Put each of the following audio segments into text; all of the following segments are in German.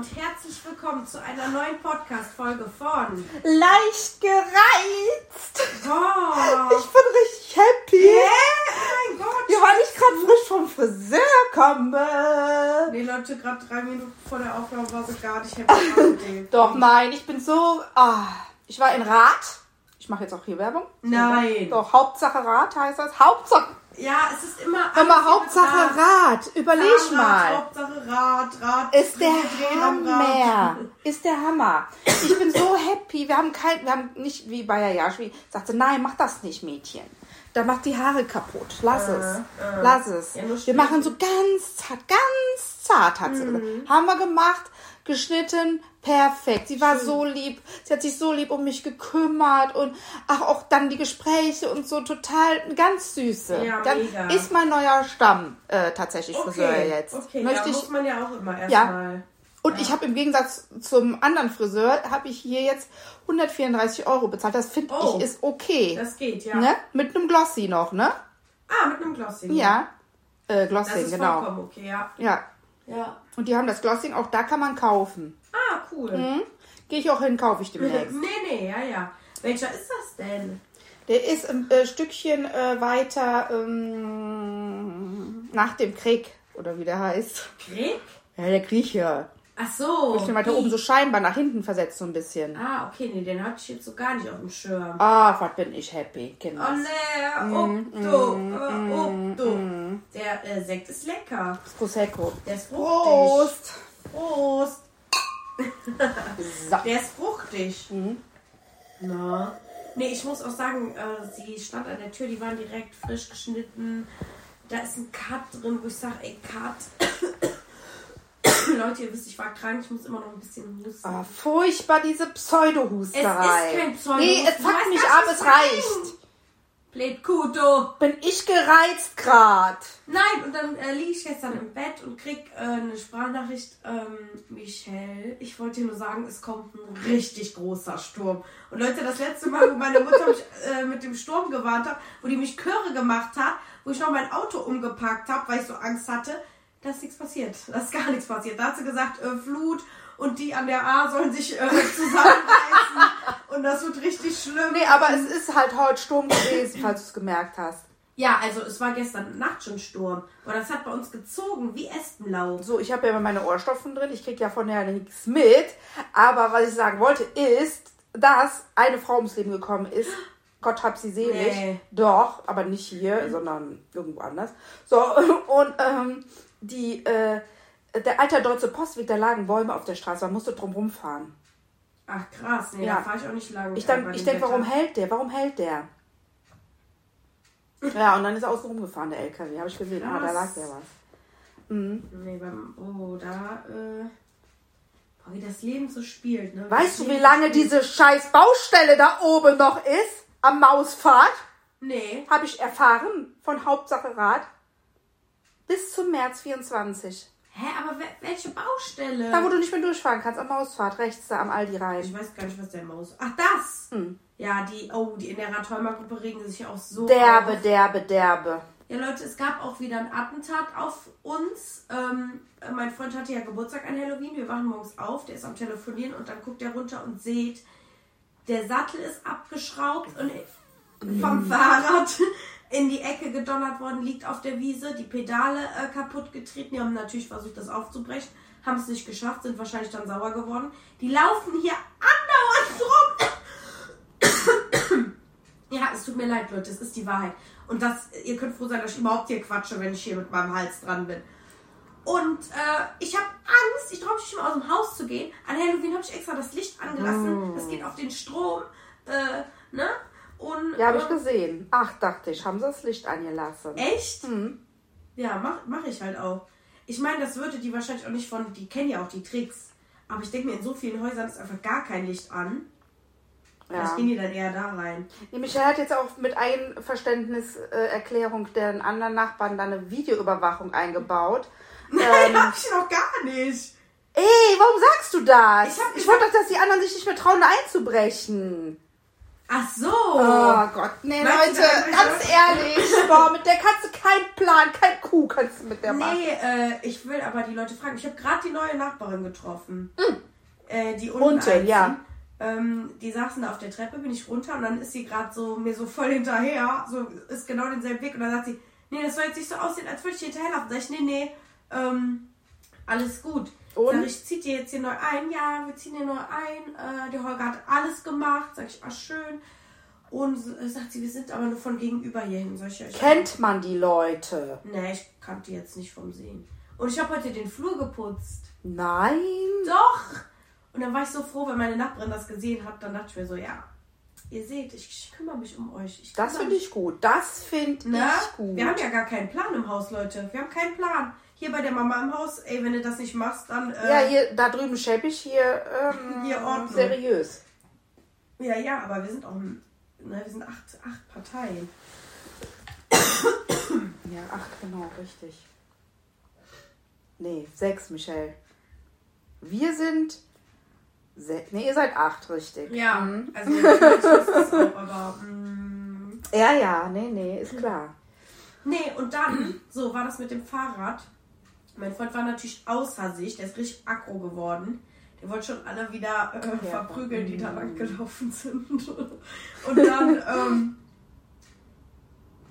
Und herzlich willkommen zu einer neuen Podcast-Folge von leicht gereizt. Oh, Ich bin richtig happy. Hä? Oh mein Gott. Ja, weil ich gerade frisch vom Friseur komme. Nee, Leute, gerade drei Minuten vor der Aufnahme war sie gar nicht happy. Doch, nein, ich bin so. Ah, ich war in Rad. Ich mache jetzt auch hier Werbung. Nein. Doch, Hauptsache Rad heißt das. Hauptsache. Ja, es ist immer. Hier Hauptsache Rad. Rad. Überleg mal. Hauptsache Rad, Rad. Ist der Hammer. Ist der Hammer. Ich bin so happy. Wir haben kein, wir haben nicht wie bei Yayashi, sagte, nein, mach das nicht, Mädchen. Da macht die Haare kaputt. Lass es. Lass es. Ja, wir machen so ganz zart, ganz zart hat sie gesagt. Haben wir gemacht, geschnitten, perfekt. Sie war so lieb. Sie hat sich so lieb um mich gekümmert und ach, auch dann die Gespräche und so total ganz süße. Ja, dann mega. ist mein neuer Stamm äh, tatsächlich Friseur Okay, jetzt. okay. Möchte ja, ich muss man ja auch immer Ja. erstmal. und ich habe im Gegensatz zum anderen Friseur, habe ich hier jetzt 134 Euro bezahlt. Das finde Oh. ich ist okay. Das geht, ja. ne? Mit einem Glossy noch, ne? Ah, mit einem Glossing. Ja. Äh, Das Glossing, ist genau. vollkommen okay, ja. Ja. Ja. Und die haben das Glossing, auch da kann man kaufen. Ah, cool. Mhm. Gehe ich auch hin, kaufe ich demnächst. Nee, nee, ja, ja. Welcher ist das denn? Der ist ein äh, Stückchen äh, weiter ähm, nach dem Krieg, oder wie der heißt. Krieg? Ja, der Grieche. Ach so. Bisschen weiter oben, so scheinbar nach hinten versetzt so ein bisschen. Ah, okay, nee, den hatte ich jetzt so gar nicht auf dem Schirm. Ah, was bin ich happy, Kinder. Oh nee, ob du, äh, ob du. Der äh, Sekt ist lecker. Prosecco. Der ist fruchtig. Prost! Prost. So. Der ist fruchtig. Na. Nee, ich muss auch sagen, äh, sie stand an der Tür, die waren direkt frisch geschnitten. Da ist ein Cut drin, wo ich sage, ey, Cut. Leute, ihr wisst, ich war krank, ich muss immer noch ein bisschen husten. Ah, furchtbar, diese Pseudohusterei. Es ist kein Pseudo- Nee, es fuckt mich ab, es reicht. Blöd Kuto. Bin ich gereizt grad? Nein, und dann äh, liege ich gestern im Bett und krieg äh, eine Sprachnachricht. Ähm, Michelle, ich wollte dir nur sagen, es kommt ein richtig großer Sturm. Und Leute, das letzte Mal, wo meine Mutter mich äh, mit dem Sturm gewarnt hat, wo die mich Chöre gemacht hat, wo ich noch mein Auto umgepackt habe, weil ich so Angst hatte, da ist nichts passiert. Da ist gar nichts passiert. Da hat sie gesagt, äh, Flut und die an der A sollen sich äh, zusammenreißen und das wird richtig schlimm. Nee, aber es ist halt heute Sturm gewesen, falls du es gemerkt hast. Ja, also es war gestern Nacht schon Sturm. Und das hat bei uns gezogen wie Espenlaub. So, ich habe ja immer meine Ohrstopfen drin. Ich krieg ja von der nichts mit. Aber was ich sagen wollte, ist, dass eine Frau ums Leben gekommen ist. Gott hab sie selig. Nee. Doch, aber nicht hier, sondern irgendwo anders. So, und ähm, die, äh, der alte deutsche Postweg, da lagen Bäume auf der Straße. Man musste drum rumfahren. Ach krass, nee, Ja. da fahre ich auch nicht lang. Ich, denk- ich denke, warum hält der? Warum hält der? Ja, und dann ist er außen rumgefahren, der LKW. Habe ich gesehen. Ah, da Krass. lag der was. Nee, beim, oh, da, äh, boah, wie das Leben so spielt, ne? Weißt Das du, wie Leben lange spielt. diese scheiß Baustelle da oben noch ist? Am Mauspfad? Nee. Habe ich erfahren von Hauptsache Rad. Bis zum März 24. Hä, aber wel- welche Baustelle? Da, wo du nicht mehr durchfahren kannst, am Mausfahrt, rechts da am Aldi ich rein. weiß gar nicht, was der Maus. Ach, das! Hm. Ja, die, oh, die in der Radheimer-Gruppe regen sich auch so. Derbe, auf. derbe, derbe. Ja, Leute, es gab auch wieder ein Attentat auf uns. Ähm, äh, mein Freund hatte ja Geburtstag an Halloween. Wir wachen morgens auf, der ist am Telefonieren und dann guckt er runter und sieht, der Sattel ist abgeschraubt und vom Fahrrad in die Ecke gedonnert worden, liegt auf der Wiese, die Pedale äh, kaputt getreten. Die haben natürlich versucht, das aufzubrechen, haben es nicht geschafft, sind wahrscheinlich dann sauer geworden. Die laufen hier andauernd rum. Ja, es tut mir leid, Leute, es ist die Wahrheit. Und das, ihr könnt froh sein, dass ich überhaupt hier quatsche, wenn ich hier mit meinem Hals dran bin. Und äh, ich habe Angst, ich traue mich nicht mehr aus dem Haus zu gehen. An Halloween habe ich extra das Licht angelassen. Es geht auf den Strom. Äh, ne? Und, Ja, habe ich äh, gesehen. Ach, dachte ich, haben sie das Licht angelassen. Echt? Ja, mach, mach ich halt auch. Ich meine, das würde die wahrscheinlich auch nicht von, die kennen ja auch die Tricks. Aber ich denke mir, in so vielen Häusern ist einfach gar kein Licht an. Ja. gehen die dann eher da rein. Nee, Michael hat jetzt auch mit Einverständniserklärung der anderen Nachbarn da eine Videoüberwachung eingebaut. Nein, hab ich noch gar nicht. Ey, warum sagst du das? Ich ich wollte doch, dass die anderen sich nicht mehr trauen, da einzubrechen. Ach so. Oh Gott, nee, Meinst Leute, ganz ehrlich, boah, mit der kannst du keinen Plan, kein Kuh kannst du mit der machen. Nee, äh, ich will aber die Leute fragen. Ich habe gerade die neue Nachbarin getroffen. Äh, die unten, Unten, ja. Ähm, die saßen da auf der Treppe, bin ich runter und dann ist sie gerade so mir so voll hinterher, so ist genau denselben Weg und dann sagt sie, nee, das soll jetzt nicht so aussehen, als würde ich hinterherlaufen. Sag ich, nee, nee, ähm, alles gut. Und? Sag ich, zieht ihr jetzt hier neu ein? Ja, wir ziehen hier neu ein. Äh, der Holger hat alles gemacht. Sag ich, ah, schön. Und äh, sagt sie, wir sind aber nur von gegenüber hierhin. Sag ich, ja, ich Kennt man die Leute? Nee, ich kannte jetzt nicht vom Sehen. Und ich habe heute den Flur geputzt. Nein. Doch! Und dann war ich so froh, wenn meine Nachbarin das gesehen hat. Dann dachte ich mir so, ja, ihr seht, ich, ich kümmere mich um euch. Ich Das finde ich gut. Das finde Ne? ich gut. Wir haben ja gar keinen Plan im Haus, Leute. Wir haben keinen Plan. Hier bei der Mama im Haus, ey, wenn du das nicht machst, dann. Äh, ja, hier, da drüben scheppig, hier, ähm, Hier Ordnung. seriös. ja, ja, aber wir sind auch. Ne, wir sind acht, acht Parteien. Ja, ach, genau, richtig. Nee, sechs, Michelle. Wir sind. Se nee, ihr seid acht, richtig. Ja, Mhm. also ich weiß das auch, aber. mm, Ja, ja, nee, nee, ist klar. Nee, und dann, so war das mit dem Fahrrad. Mein Freund war natürlich außer sich, der ist richtig aggro geworden. Der wollte schon alle wieder äh, verprügeln, die da lang gelaufen sind. Und dann ähm,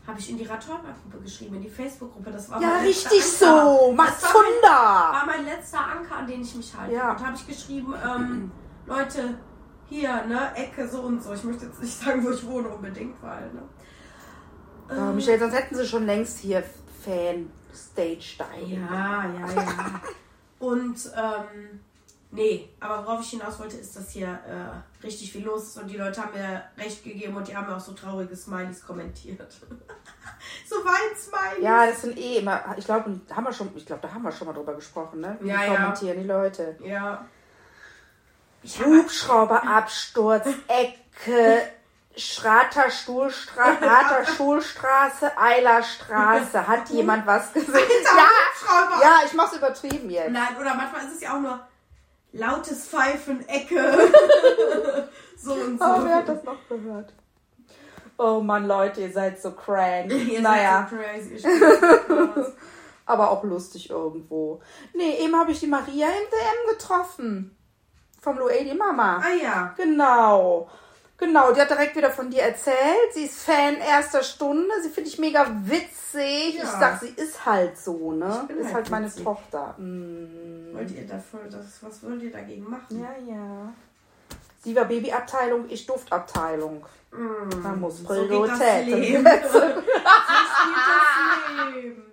habe ich in die Radhörner-Gruppe geschrieben, in die Facebook-Gruppe. Das war Ja, richtig Anker. so. Mach Das war mein- Zunder. war mein letzter Anker, an den ich mich halte. Ja. Und habe ich geschrieben, ähm, Leute, hier, ne, Ecke so und so. Ich möchte jetzt nicht sagen, wo ich wohne unbedingt, weil, ne. Oh, Michelle, sonst hätten sie schon längst hier Fan-Stage-Style. Ja, ja, ja. Und, ähm, nee, aber worauf ich hinaus wollte, ist, dass hier äh, richtig viel los ist und die Leute haben mir recht gegeben und die haben mir auch so traurige Smileys kommentiert. so Wein-Smileys. Ja, das sind eh immer, ich glaube, haben wir schon, ich glaube, da haben wir schon mal drüber gesprochen, ne? Wie Ja, die ja. kommentieren die Leute. Ja. Hubschrauberabsturz, Ecke, Schrater Stuhlstra Rater Schulstraße, Eilerstraße. Hat jemand was gesehen? Ja, ja, ich mach's übertrieben jetzt. Nein, oder manchmal ist es ja auch nur lautes Pfeifen, Ecke. so und so. Oh, wer hat das noch gehört? Oh Mann, Leute, ihr seid so crank. Ihr naja, seid so crazy. Ich aber auch lustig irgendwo. Nee, eben habe ich die Maria im DM getroffen. Vom Luedi Mama. ah ja. Genau. Genau, die hat direkt wieder von dir erzählt. Sie ist Fan erster Stunde. Sie finde ich mega witzig. Ja. Ich sag, sie ist halt so, ne? Ich bin Ist halt halt meine witzig. Tochter. Mm. Wollt ihr dafür, das, was wollt ihr dagegen machen? Ja, ja. Sie war Babyabteilung, ich Duftabteilung. Man muss Mm. So geht das Leben. so geht das Leben.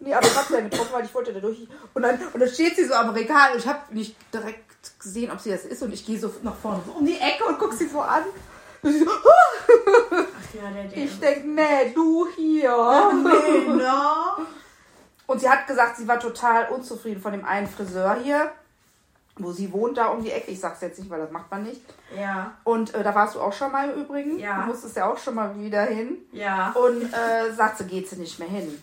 Nee, aber ich hab sie ja getroffen, weil ich wollte da durch. Und dann, und dann steht sie so am Regal und ich habe nicht direkt gesehen, ob sie das ist. Und ich gehe so nach vorne, so um die Ecke und guck sie so an. Und sie so, Ach ja, der, der. ich denk, nee, du hier. nee, no. Und sie hat gesagt, sie war total unzufrieden von dem einen Friseur hier. wo sie wohnt, da um die Ecke. Ich sag's jetzt nicht, weil das macht man nicht. Ja. Und äh, da warst du auch schon mal im Übrigen. Ja. Du musstest ja auch schon mal wieder hin. Ja. Und äh, sagt sie, geht sie nicht mehr hin.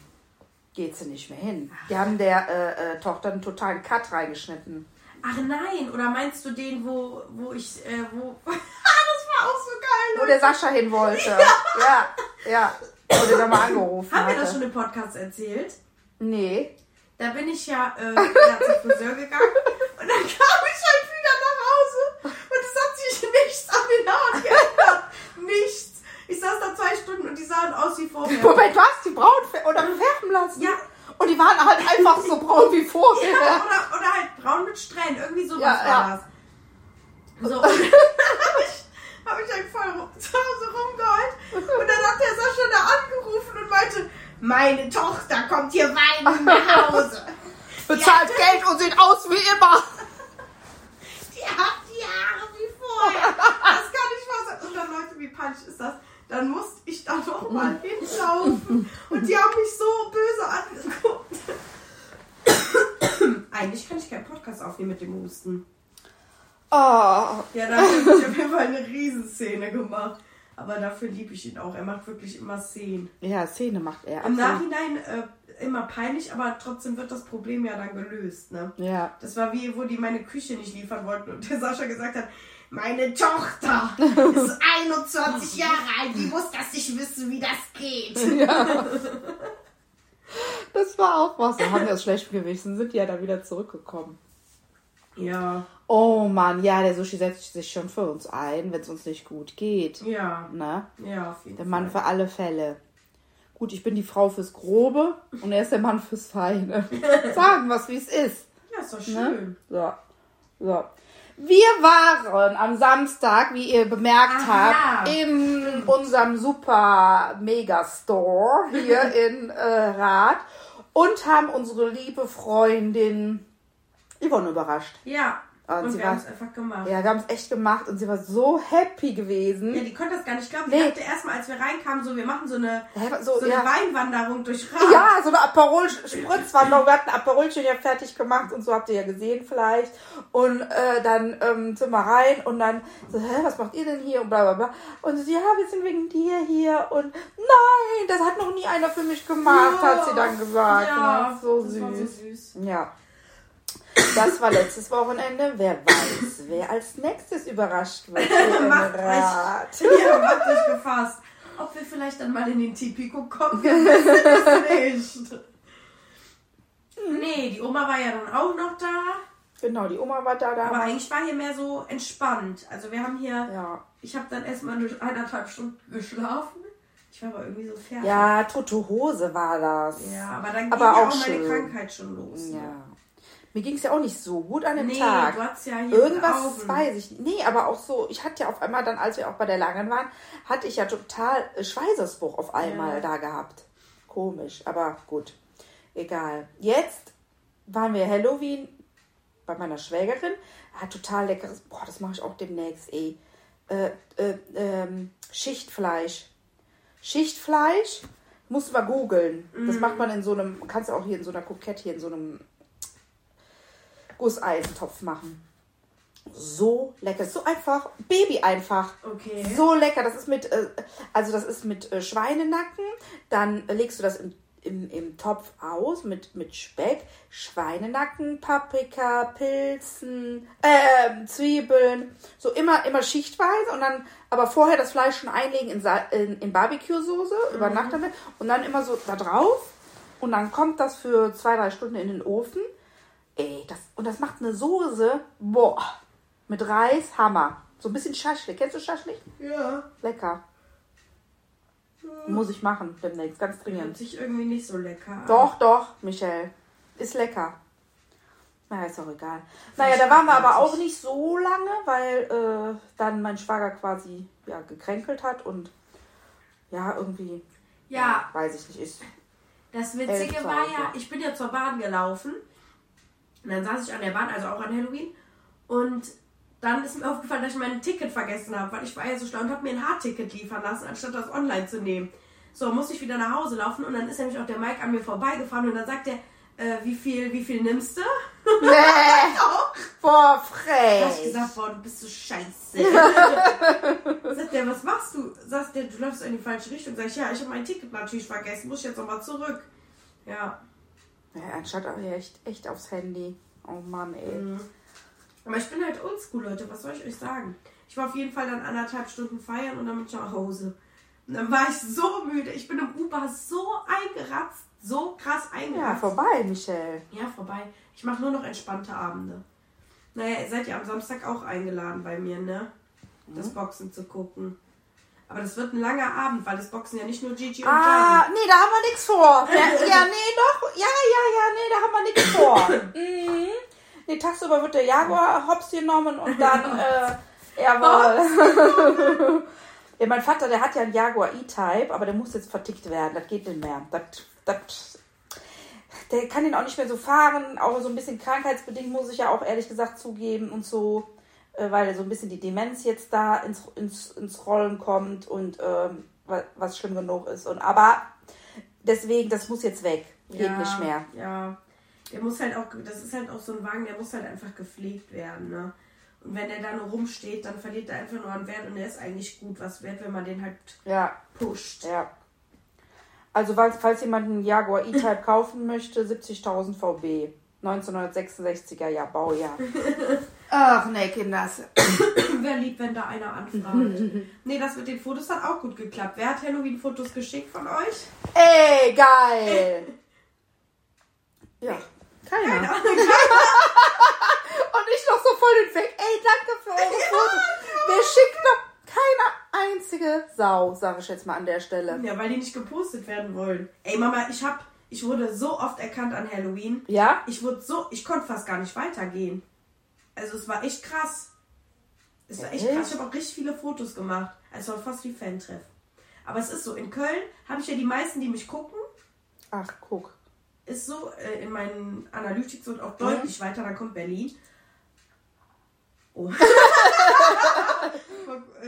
Geht sie nicht mehr hin. Die haben der äh, äh, Tochter einen totalen Cut reingeschnitten. Ach nein, oder meinst du den, wo, wo ich, äh, wo. das war auch so geil. Wo der Sascha hin wollte. Ja, ja. Wo der da mal angerufen Haben wir das schon im Podcast erzählt? Nee. Da bin ich ja, äh, ja zum Friseur gegangen und dann kam ich halt wieder nach Hause und es hat sich nichts an den Haaren geändert. Nichts. Ich saß da zwei Stunden und die sahen aus wie vorher. Moment, du hast die braun oder färben lassen? Ja. Und die waren halt einfach so braun wie vorher. Ja, oder, oder halt braun mit Strähnen. Irgendwie sowas Ja, war ja. das. So, und habe ich, hab ich halt voll zu Hause rumgeheult. Und dann hat der Sascha da angerufen und meinte, meine Tochter kommt hier weinend nach Hause. Bezahlt Geld und sieht aus wie immer. Die hat die Haare wie vorher. Das kann wahr sein. Und dann Leute, wie peinlich ist das? Dann musste ich da noch mal hinlaufen. Und die haben mich so böse angeguckt. Eigentlich kann ich keinen Podcast aufnehmen mit dem Husten. Oh, Ja, da habe ich auf jeden Fall eine Riesenszene gemacht. Aber dafür liebe ich ihn auch. Er macht wirklich immer Szenen. ja, Szene macht er. Im absolut. Nachhinein äh, immer peinlich, aber trotzdem wird das Problem ja dann gelöst. Ne? Ja. Das war wie, wo die meine Küche nicht liefern wollten und der Sascha gesagt hat, meine Tochter ist 21 Jahre alt, die muss das nicht wissen, wie das geht. Das war auch was. Da haben wir das schlecht gewesen, sind ja da wieder zurückgekommen. Ja, Oh Mann, ja, der Sushi setzt sich schon für uns ein, wenn es uns nicht gut geht. ja, Ne? ja, auf jeden Der Fall. Mann für alle Fälle. Gut, ich bin die Frau fürs Grobe und er ist der Mann fürs Feine. Sagen was, wie es ist. Ja, ist doch Ne? schön. So. So. Wir waren am Samstag, wie ihr bemerkt Ach, habt, in unserem super Megastore hier in äh, Rath und haben unsere liebe Freundin Yvonne überrascht. Ja, Und und sie wir haben es einfach gemacht. Ja, wir haben es echt gemacht und sie war so happy gewesen. Ja, die konnte das gar nicht glauben. Nee. Die dachte erstmal, als wir reinkamen, so, wir machen so eine, so, so, eine ja. Weinwanderung durch Rad. Ja, so eine Aperol-Spritzwanderung. Wir hatten Aperolchen ja fertig gemacht und so habt ihr ja gesehen vielleicht. Und äh, dann ähm, sind wir rein und dann so, hä, was macht ihr denn hier? Und bla bla bla. Und sie so, ja, wir sind wegen dir hier. Und nein, das hat noch nie einer für mich gemacht, hat sie dann gesagt. Ja, Ne? so das süß. so süß. Ja. Das war letztes Wochenende. Wer weiß, wer als nächstes überrascht wird. Macht euch, ja, macht euch gefasst. Ob wir vielleicht dann mal in den Tipico kommen, wir wissen es nicht. Nee, die Oma war ja dann auch noch da. Genau, die Oma war da. da Aber eigentlich war hier mehr so entspannt. Also wir haben hier, ja. ich habe dann erstmal nur eineinhalb Stunden geschlafen. Ich war aber irgendwie so fertig. ja, tote Hose war das. Ja, aber dann ging Aber ja auch auch meine schön. Krankheit schon los. ne? Mir ging es ja auch nicht so gut an dem Nee, Tag. du hattest ja hier Irgendwas weiß ich. Nee, aber auch so, ich hatte ja auf einmal dann, als wir auch bei der Langen waren, hatte ich ja total äh, Schweißausbruch auf einmal Ja. da gehabt. Komisch, aber gut. Egal. Jetzt waren wir Halloween bei meiner Schwägerin. Hat total leckeres, boah, das mache ich auch demnächst, ey. Äh, äh, ähm, Schichtfleisch. Schichtfleisch, musst du mal googeln. Das Mhm. macht man in so einem, kannst du auch hier in so einer Kokette, hier in so einem Gusseisentopf machen. So lecker, so einfach, Baby einfach. Okay. So lecker, das ist mit, äh, also das ist mit äh, Schweinenacken, dann äh, legst du das im, im, im Topf aus mit, mit Speck, Schweinenacken, Paprika, Pilzen, ähm, Zwiebeln, so immer, immer schichtweise und dann aber vorher das Fleisch schon einlegen in, Sa- in, in Barbecue-Soße, über Nacht damit und dann immer so da drauf und dann kommt das für zwei, drei Stunden in den Ofen. Ey, das, und das macht eine Soße, boah, mit Reis, Hammer. So ein bisschen Schaschlik. Kennst du Schaschlik? Ja. Lecker. Muss ich machen demnächst, ganz Hört dringend. sich irgendwie nicht so lecker an. Doch, doch, Michelle. Ist lecker. Naja, ist auch egal. Naja, da waren wir aber auch nicht so lange, weil äh, dann mein Schwager quasi ja, gekränkelt hat und ja, irgendwie, Ja, weiß ich nicht, ist. Das Witzige war ja, ich bin ja zur Bahn gelaufen und dann saß ich an der Bahn, also auch an Halloween und dann ist mir aufgefallen, dass ich mein Ticket vergessen habe, weil ich war ja so schlau und habe mir ein Haarticket liefern lassen, anstatt das online zu nehmen. So, musste ich wieder nach Hause laufen und dann ist nämlich auch der Mike an mir vorbeigefahren und dann sagt er, äh, wie viel, wie viel nimmst du? Nee. Doch. Boah, Da frech. hab ich gesagt, boah, du bist so scheiße. Sagt der, was machst du? Sagt der, du läufst in die falsche Richtung. Sag ich, ja, ich habe mein Ticket natürlich vergessen, muss ich jetzt nochmal zurück. Ja. Ja, anstatt auch echt, echt aufs Handy. Oh Mann, ey. Mhm. Aber ich bin halt oldschool, Leute, was soll ich euch sagen? Ich war auf jeden Fall dann anderthalb Stunden feiern und dann bin ich nach Hause. Und dann war ich so müde. Ich bin im Uber so eingeratzt, so krass Ja, eingeratzt. vorbei, Michelle. Ja, vorbei. Ich mache nur noch entspannte Abende. Naja, ihr seid ja am Samstag auch eingeladen bei mir, ne? Das Mhm. Boxen zu gucken. Aber das wird ein langer Abend, weil das Boxen ja nicht nur Gigi und Ah, Jan. nee, da haben wir nichts vor. Ja, ja, nee, doch. Ja, ja, ja, nee, da haben wir nichts vor. Mhm. Nee, tagsüber wird der Jaguar hops genommen und dann, äh, jawohl. ja, mein Vater, der hat ja einen Jaguar E-Type, aber der muss jetzt vertickt werden. Das geht nicht mehr. Das, das, der kann den auch nicht mehr so fahren. Auch so ein bisschen krankheitsbedingt, muss ich ja auch ehrlich gesagt zugeben und so. Äh, weil so ein bisschen die Demenz jetzt da ins, ins, ins Rollen kommt und ähm, wa- was schlimm genug ist. Und aber deswegen, das muss jetzt weg. Geht ja, nicht mehr. Ja. Der muss halt auch, das ist halt auch so ein Wagen, der muss halt einfach gepflegt werden, ne? Und wenn der da nur rumsteht, dann verliert er einfach nur an Wert und der ist eigentlich gut was wert, wenn man den halt Ja, pusht. ja. Also falls, falls jemand einen Jaguar E-Type kaufen möchte, 70.000 VB. 1966er Jahr, Baujahr. Ach nee, Kinders. Wäre lieb, wenn da einer anfragt. nee, das mit den Fotos hat auch gut geklappt. Wer hat Halloween-Fotos geschickt von euch? Ey, geil. Ja, keiner. Und ich noch so voll den Weg. Ey, danke für eure Fotos. Wer schickt noch keine einzige Sau, sage ich jetzt mal an der Stelle. Ja, weil die nicht gepostet werden wollen. Ey, Mama, ich hab, ich wurde so oft erkannt an Halloween. Ja? Ich wurde so, ich konnte fast gar nicht weitergehen. Also es war echt krass. Es war echt krass. Ich habe auch richtig viele Fotos gemacht. Es war fast wie Fan-Treff. Aber es ist so, in Köln habe ich ja die meisten, die mich gucken, Ach, guck. ist so äh, in meinen Analytics und auch deutlich weiter, dann kommt Berlin. Oh.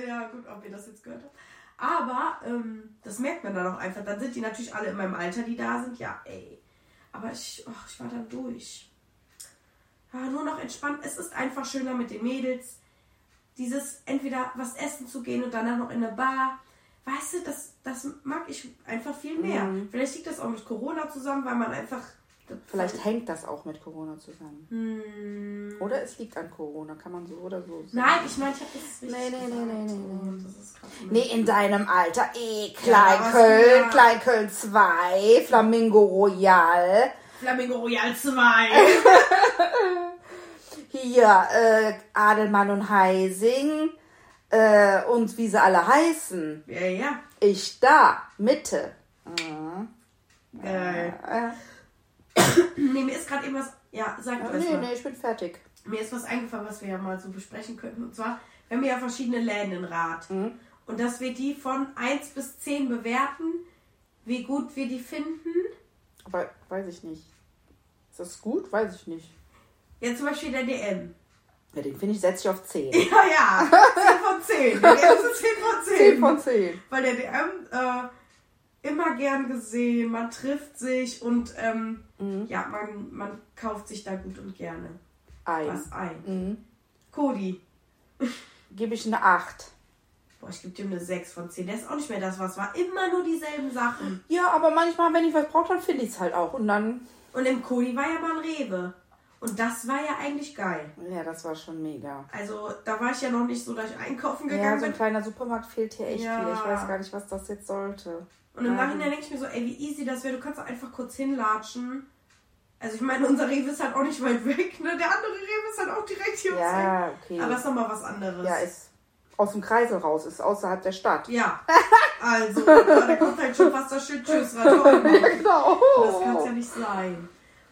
ja, gut, ob ihr das jetzt gehört habt. Aber ähm, das merkt man dann auch einfach. Dann sind die natürlich alle in meinem Alter, die da sind. Ja, ey. Aber ich, oh, ich war dann durch. Ja, nur noch entspannt. Es ist einfach schöner mit den Mädels. Dieses entweder was essen zu gehen und danach noch in eine Bar. Weißt du, das, das mag ich einfach viel mehr. Vielleicht liegt das auch mit Corona zusammen, weil man einfach. Vielleicht hängt das auch mit Corona zusammen. Oder es liegt an Corona, kann man so oder so sagen. Nein, ich meine, ich habe das richtig Nee, nee, nee, nee, nee, gesagt. Das ist krass. Nee, in deinem Alter. Eh, Ja, Kleinköln, aber- Kleinköln 2, Flamingo Royal. Flamingo Royal 2. Hier, äh, Adelmann und Heising. Äh, und wie sie alle heißen. ja, ja. Ich da, Mitte. Geil. Äh, Nee, mir ist gerade eben was. Ja, sag du nee, mal. nee, ich bin fertig. Mir ist was eingefallen, was wir ja mal so besprechen könnten. Und zwar, wir haben ja verschiedene Läden in Rat. Mhm. Und dass wir die von 1 bis 10 bewerten, wie gut wir die finden. Aber weiß ich nicht. Ist das gut? Weiß ich nicht. Ja, zum Beispiel der DM. Ja, den finde ich, setze ich auf 10. Ja, ja. 10 von 10. Der DM ist 10 von 10. 10 von 10. Weil der DM äh, immer gern gesehen, man trifft sich und ähm, Mhm. ja, man, man kauft sich da gut und gerne Ein. was ein. Mhm. Cody. Gebe ich eine 8. Boah, ich gebe dem eine 6 von 10. Der ist auch nicht mehr das, was war. Immer nur dieselben Sachen. Ja, aber manchmal, wenn ich was brauche, dann finde ich es halt auch. Und dann, Und im Cody war ja mal ein Rewe. Und das war ja eigentlich geil. ja, das war schon mega. Also da war ich ja noch nicht so, dass ich einkaufen Ja, gegangen so ein bin. kleiner Supermarkt fehlt hier echt Ja. viel. Ich weiß gar nicht, was das jetzt sollte. Und im Nachhinein denke ich mir so, ey, wie easy das wäre. Du kannst einfach kurz hinlatschen. Also ich meine, unser Rewe ist halt auch nicht weit weg. Ne? Der andere Rewe ist halt auch direkt hier Ja, okay. Aber ist nochmal was anderes. Ja, ist aus dem Kreisel raus, ist außerhalb der Stadt. Ja. Also, ja, da kommt halt schon fast das Schild Tschüss, Radon. Genau. Das kann es ja nicht sein.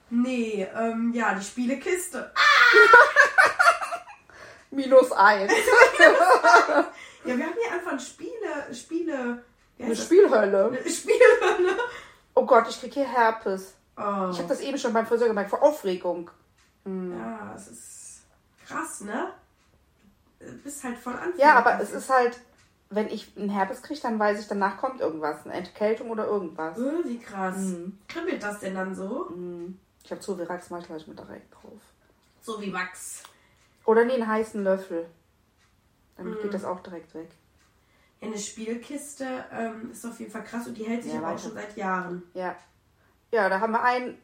Nee, ähm, ja, die Spielekiste. Minus eins. Ja, wir haben hier einfach ein Spiele, Spiele, Eine? Spielhölle. Eine Spielhölle. Oh Gott, ich krieg hier Herpes. Oh. Ich habe das eben schon beim Friseur gemerkt, vor Aufregung. Ja, es ist krass, ne? Bist halt voll anfällig. Ja, aber es ist halt, wenn ich einen Herpes kriege, dann weiß ich, danach kommt irgendwas. Eine Entkältung oder irgendwas. Äh, Wie krass. Mhm. Kribbelt das denn dann so? Ich habe Zovirax, mach ich gleich mit direkt drauf. So wie Wachs. Oder nee, einen heißen Löffel. Dann Mhm. geht das auch direkt weg. Ja, eine Spielkiste ähm, ist auf jeden Fall krass und die hält sich Ja, aber auch schon seit Jahren. Ja. Ja, da haben wir einen.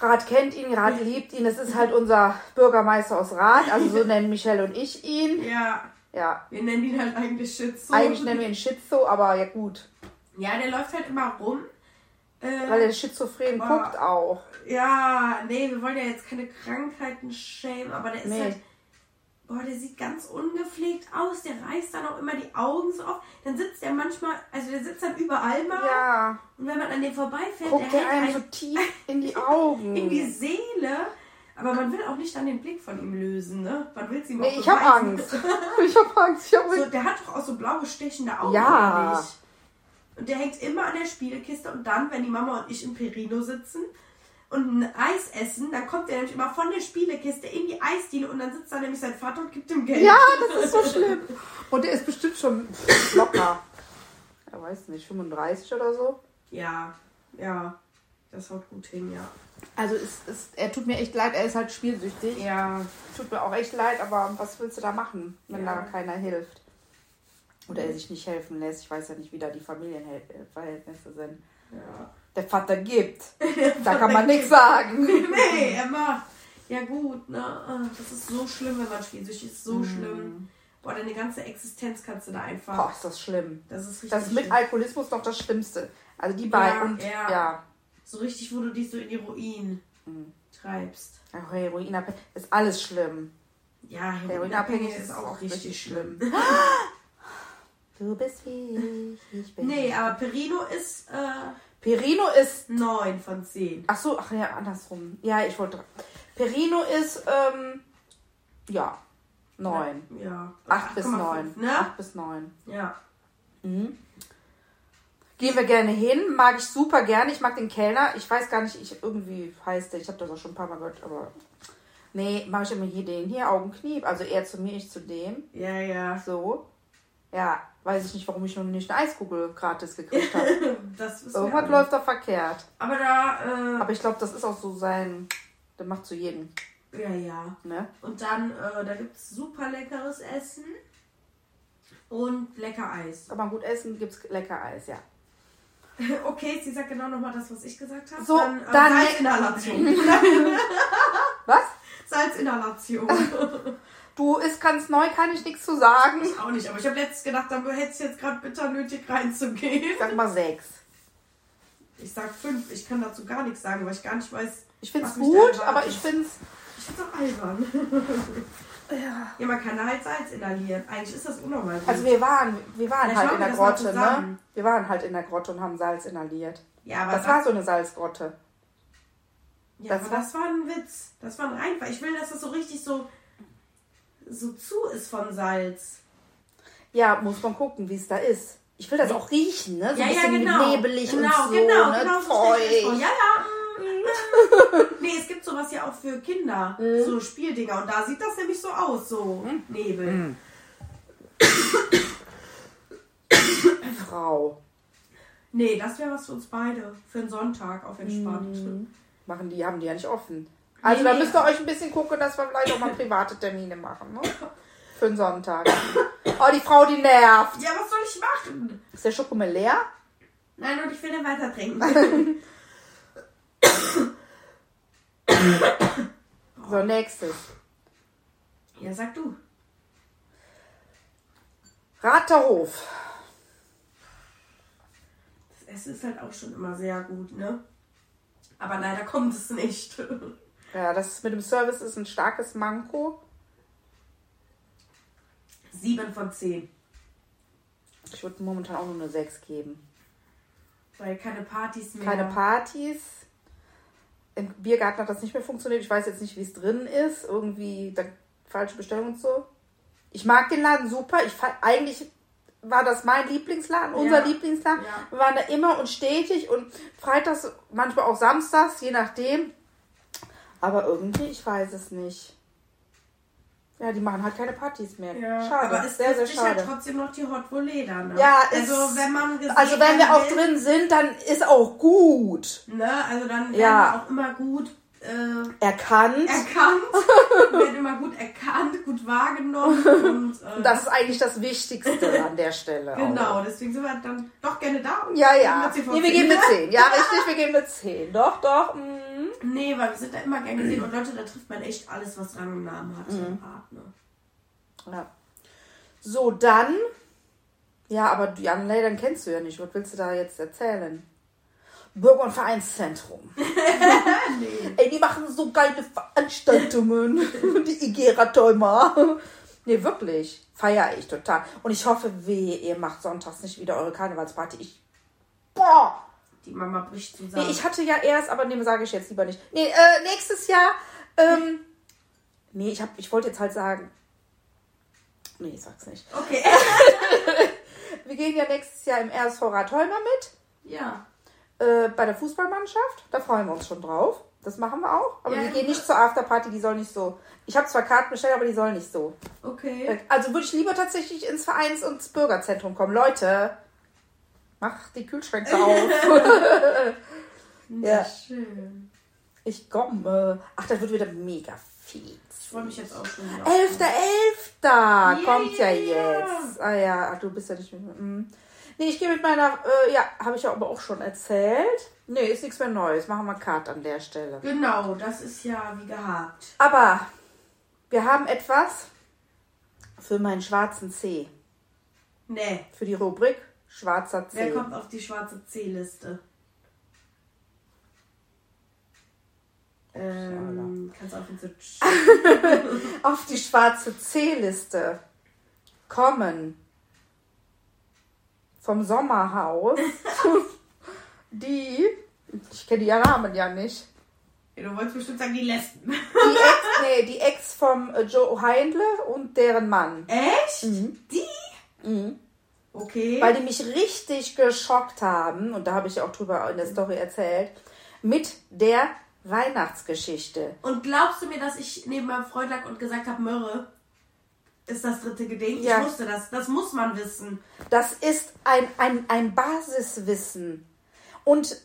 Rat kennt ihn, Rat liebt ihn. Das ist halt unser Bürgermeister aus Rat. Also so nennen Michelle und ich ihn. Ja, Ja. wir nennen ihn halt eigentlich Shitstorm. Eigentlich nennen wir ihn Schizo, aber ja gut. Ja, der läuft halt immer rum. Äh, Weil er schizophren Boah. guckt auch. ja, nee, wir wollen ja jetzt keine Krankheiten schämen, aber der ist Nee. halt. Boah, der sieht ganz ungepflegt aus. Der reißt dann auch immer die Augen so auf. Dann sitzt er manchmal, also der sitzt dann überall mal. Ja. Und wenn man an dem vorbeifährt, Guckt der er hält einem so tief in die Augen. in die Seele. Aber man will auch nicht dann den Blick von ihm lösen, ne? Man will es ihm auch Nee, ich hab. Angst. Ich hab Angst. Ich hab So, der hat doch auch so blaue stechende Augen. Ja. Und der hängt immer an der Spielekiste und dann, wenn die Mama und ich im Perino sitzen und ein Eis essen, dann kommt der nämlich immer von der Spielekiste in die Eisdiele und dann sitzt da nämlich sein Vater und gibt ihm Geld. Ja, das ist so schlimm. Und der ist bestimmt schon locker. Er weiß nicht, 35 oder so. Ja, ja. Das haut gut hin, ja. Also es ist, er tut mir echt leid, er ist halt spielsüchtig. Ja, Tut mir auch echt leid, aber was willst du da machen, wenn Ja. da keiner hilft? Oder er sich nicht helfen lässt. Ich weiß ja nicht, wie da die Familienverhältnisse sind. Ja. Der Vater gibt. Da kann man nichts sagen. Nee, er macht. Ja gut, ne? Ah, Das ist so schlimm, wenn man spielsüchtig ist. So schlimm. Boah, deine ganze Existenz kannst du da einfach. Boah, ist das schlimm. Das ist richtig Das ist mit schlimm. Alkoholismus noch das Schlimmste. Also die beiden. Ja, und ja. ja. So richtig, wo du dich so in die Ruin Mhm. treibst. ja. Heroinabhängig. Ist alles schlimm. Ja, Heroinabhängig ist ist auch richtig richtig schlimm. Du bist wie ich, ich bin. nee, aber Perino ist äh, Perino ist 9 von 10. Ach so, ach ja, andersrum. Ja, ich wollte. Perino ist, ähm, ja, neun. Ja. Acht bis 8,5, neun. Ne? Acht bis neun. Ja. Gehen wir gerne hin, mag ich super gerne. Ich mag den Kellner. Ich weiß gar nicht, ich irgendwie heißt der, ich habe das auch schon ein paar Mal gehört, aber. Nee, mache ich immer hier den hier, Augenkniep. Also er zu mir, ich zu dem. Ja, ja. So. Ja, weiß ich nicht, warum ich noch nicht eine Eiskugel gratis gekriegt habe. Irgendwas läuft da verkehrt. Aber da, äh, Aber ich glaube, das ist auch so sein. Der macht zu jedem. ja, ja. Ne? Und dann, äh, da gibt es super leckeres Essen und lecker Eis. Kann man gut essen, gibt's lecker Eis, ja. Okay, sie sagt genau nochmal das, was ich gesagt habe. So, dann, äh, dann- Salzinhalation. Was? Salzinhalation. Du ist ganz neu, kann ich nichts zu sagen. ich auch nicht, aber ich habe letztens gedacht, da hätte es jetzt gerade bitter nötig reinzugehen. Sag mal sechs. Ich sag fünf, ich kann dazu gar nichts sagen, weil ich gar nicht weiß. Ich find's mich da gut, aber ich find's. Ich find's auch albern. Ja. Ja, man kann da halt Salz inhalieren. Eigentlich ist das unnormal. gut. Also wir waren, wir waren Vielleicht halt in der das Grotte, ne? Wir waren halt in der Grotte und haben Salz inhaliert. ja, aber Das war so eine Salzgrotte. Ja, Das aber war- das war ein Witz. Das war ein Reinfall. Ich will, dass das so richtig so, so zu ist von Salz. Ja, muss man gucken, wie es da ist. Ich will das auch riechen, ne? So ein bisschen nebelig genau, und so, genau, ne? genau, so. Ja, ja. mm, mm. nee, es gibt sowas ja auch für Kinder. Mhm. So Spieldinger. Und da sieht das nämlich so aus, so Nebel. Mhm. Frau. Nee, das wäre was für uns beide. Für einen Sonntag auf entspannt. Mhm. Machen die, haben die ja nicht offen. Also Nee, da nee. müsst ihr euch ein bisschen gucken, dass wir vielleicht auch mal private Termine machen, ne? Für den Sonntag. Oh, die Frau, die nervt. Ja, was soll ich machen? Ist der Schokomel leer? Nein, und ich will den weiter trinken. So, nächstes. ja, sag du. Ratterhof. Das Essen ist halt auch schon immer sehr gut, ne? Aber leider kommt es nicht. Ja, das mit dem Service ist ein starkes Manko. Sieben von zehn. Ich würde momentan auch nur eine 6 geben. Weil keine Partys mehr. Keine Partys. Im Biergarten hat das nicht mehr funktioniert. Ich weiß jetzt nicht, wie es drin ist. Irgendwie falsche Bestellung und so. Ich mag den Laden super. Ich fand, eigentlich war das mein Lieblingsladen, unser Ja. Lieblingsladen. Ja. Wir waren da immer und stetig und freitags, manchmal auch samstags, je nachdem. Aber irgendwie, ich weiß es nicht. Ja, die machen halt keine Partys mehr. Ja, schade. aber es sehr, sehr trifft sich halt schade. trotzdem noch die Hot Voleda, ne? Ja, also es- wenn man Also wenn wir werden auch will, drin sind, dann ist auch gut. Ne, also dann Ja. ja. wir auch immer gut äh, Erkannt. erkannt, werden immer gut erkannt, gut wahrgenommen und äh, das ist eigentlich das Wichtigste an der Stelle. auch. genau, deswegen sind wir dann doch gerne da. und Ja, ja. eine 10 von Nee, wir 10. geben eine 10. Ja, richtig, wir geben eine 10. Doch, doch. mm. Nee, weil wir sind da immer gern gesehen und Leute, da trifft man echt alles, was Rang und Namen hat. Mhm. im Partner. Ja. So, dann. Ja, aber die anderen dann kennst du ja nicht. Was willst du da jetzt erzählen? Bürger- und Vereinszentrum. Ey, die machen so geile Veranstaltungen. die Igera-Täumer. Nee, wirklich. Feier ich total. Und ich hoffe, weh, ihr macht sonntags nicht wieder eure Karnevalsparty. Ich. Boah! Die Mama bricht zusammen. Nee, ich hatte ja erst, aber nee, sage ich jetzt lieber nicht. Nee, äh, nächstes Jahr. Ähm, nee, ich, hab, ich wollte jetzt halt sagen. Nee, ich sag's nicht. okay. Wir gehen ja nächstes Jahr im RSV Rathheimer mit. ja. Äh, bei der Fußballmannschaft. Da freuen wir uns schon drauf. Das machen wir auch. Aber Ja, wir ja. gehen nicht zur Afterparty, die soll nicht so. Ich habe zwar Karten bestellt, aber die soll nicht so. Okay. Also würde ich lieber tatsächlich ins Vereins- und ins Bürgerzentrum kommen. Leute, mach die Kühlschränke auf. ja, Schön. ich komme. Ach, das wird wieder mega viel. Ich freue mich jetzt auch schon. Elfter, Elfter kommt ja jetzt. Ah ja, ach, du bist ja nicht mit. Mm. Nee, ich gehe mit meiner, äh, ja, habe ich ja aber auch schon erzählt. Nee, ist nichts mehr Neues. Machen wir Cut an der Stelle. Genau, das ist ja wie gehabt. Aber wir haben etwas für meinen schwarzen C. Nee. Für die Rubrik schwarzer C. Wer kommt auf die schwarze C-Liste? Ähm, kannst auf uns so Auf die schwarze C-Liste kommen vom Sommerhaus die, ich kenne die Namen ja nicht, Du wolltest bestimmt sagen, die Lesben. Die Ex, nee, die Ex vom äh, Joe Heindle und deren Mann. Echt? Die? Okay. Weil die mich richtig geschockt haben, und da habe ich auch drüber in der Story erzählt, mit der Weihnachtsgeschichte. Und glaubst du mir, dass ich neben meinem Freund lag und gesagt habe, Möhre ist das dritte Gedenk? Ja. Ich wusste das. Das muss man wissen. Das ist ein, ein, ein Basiswissen. Und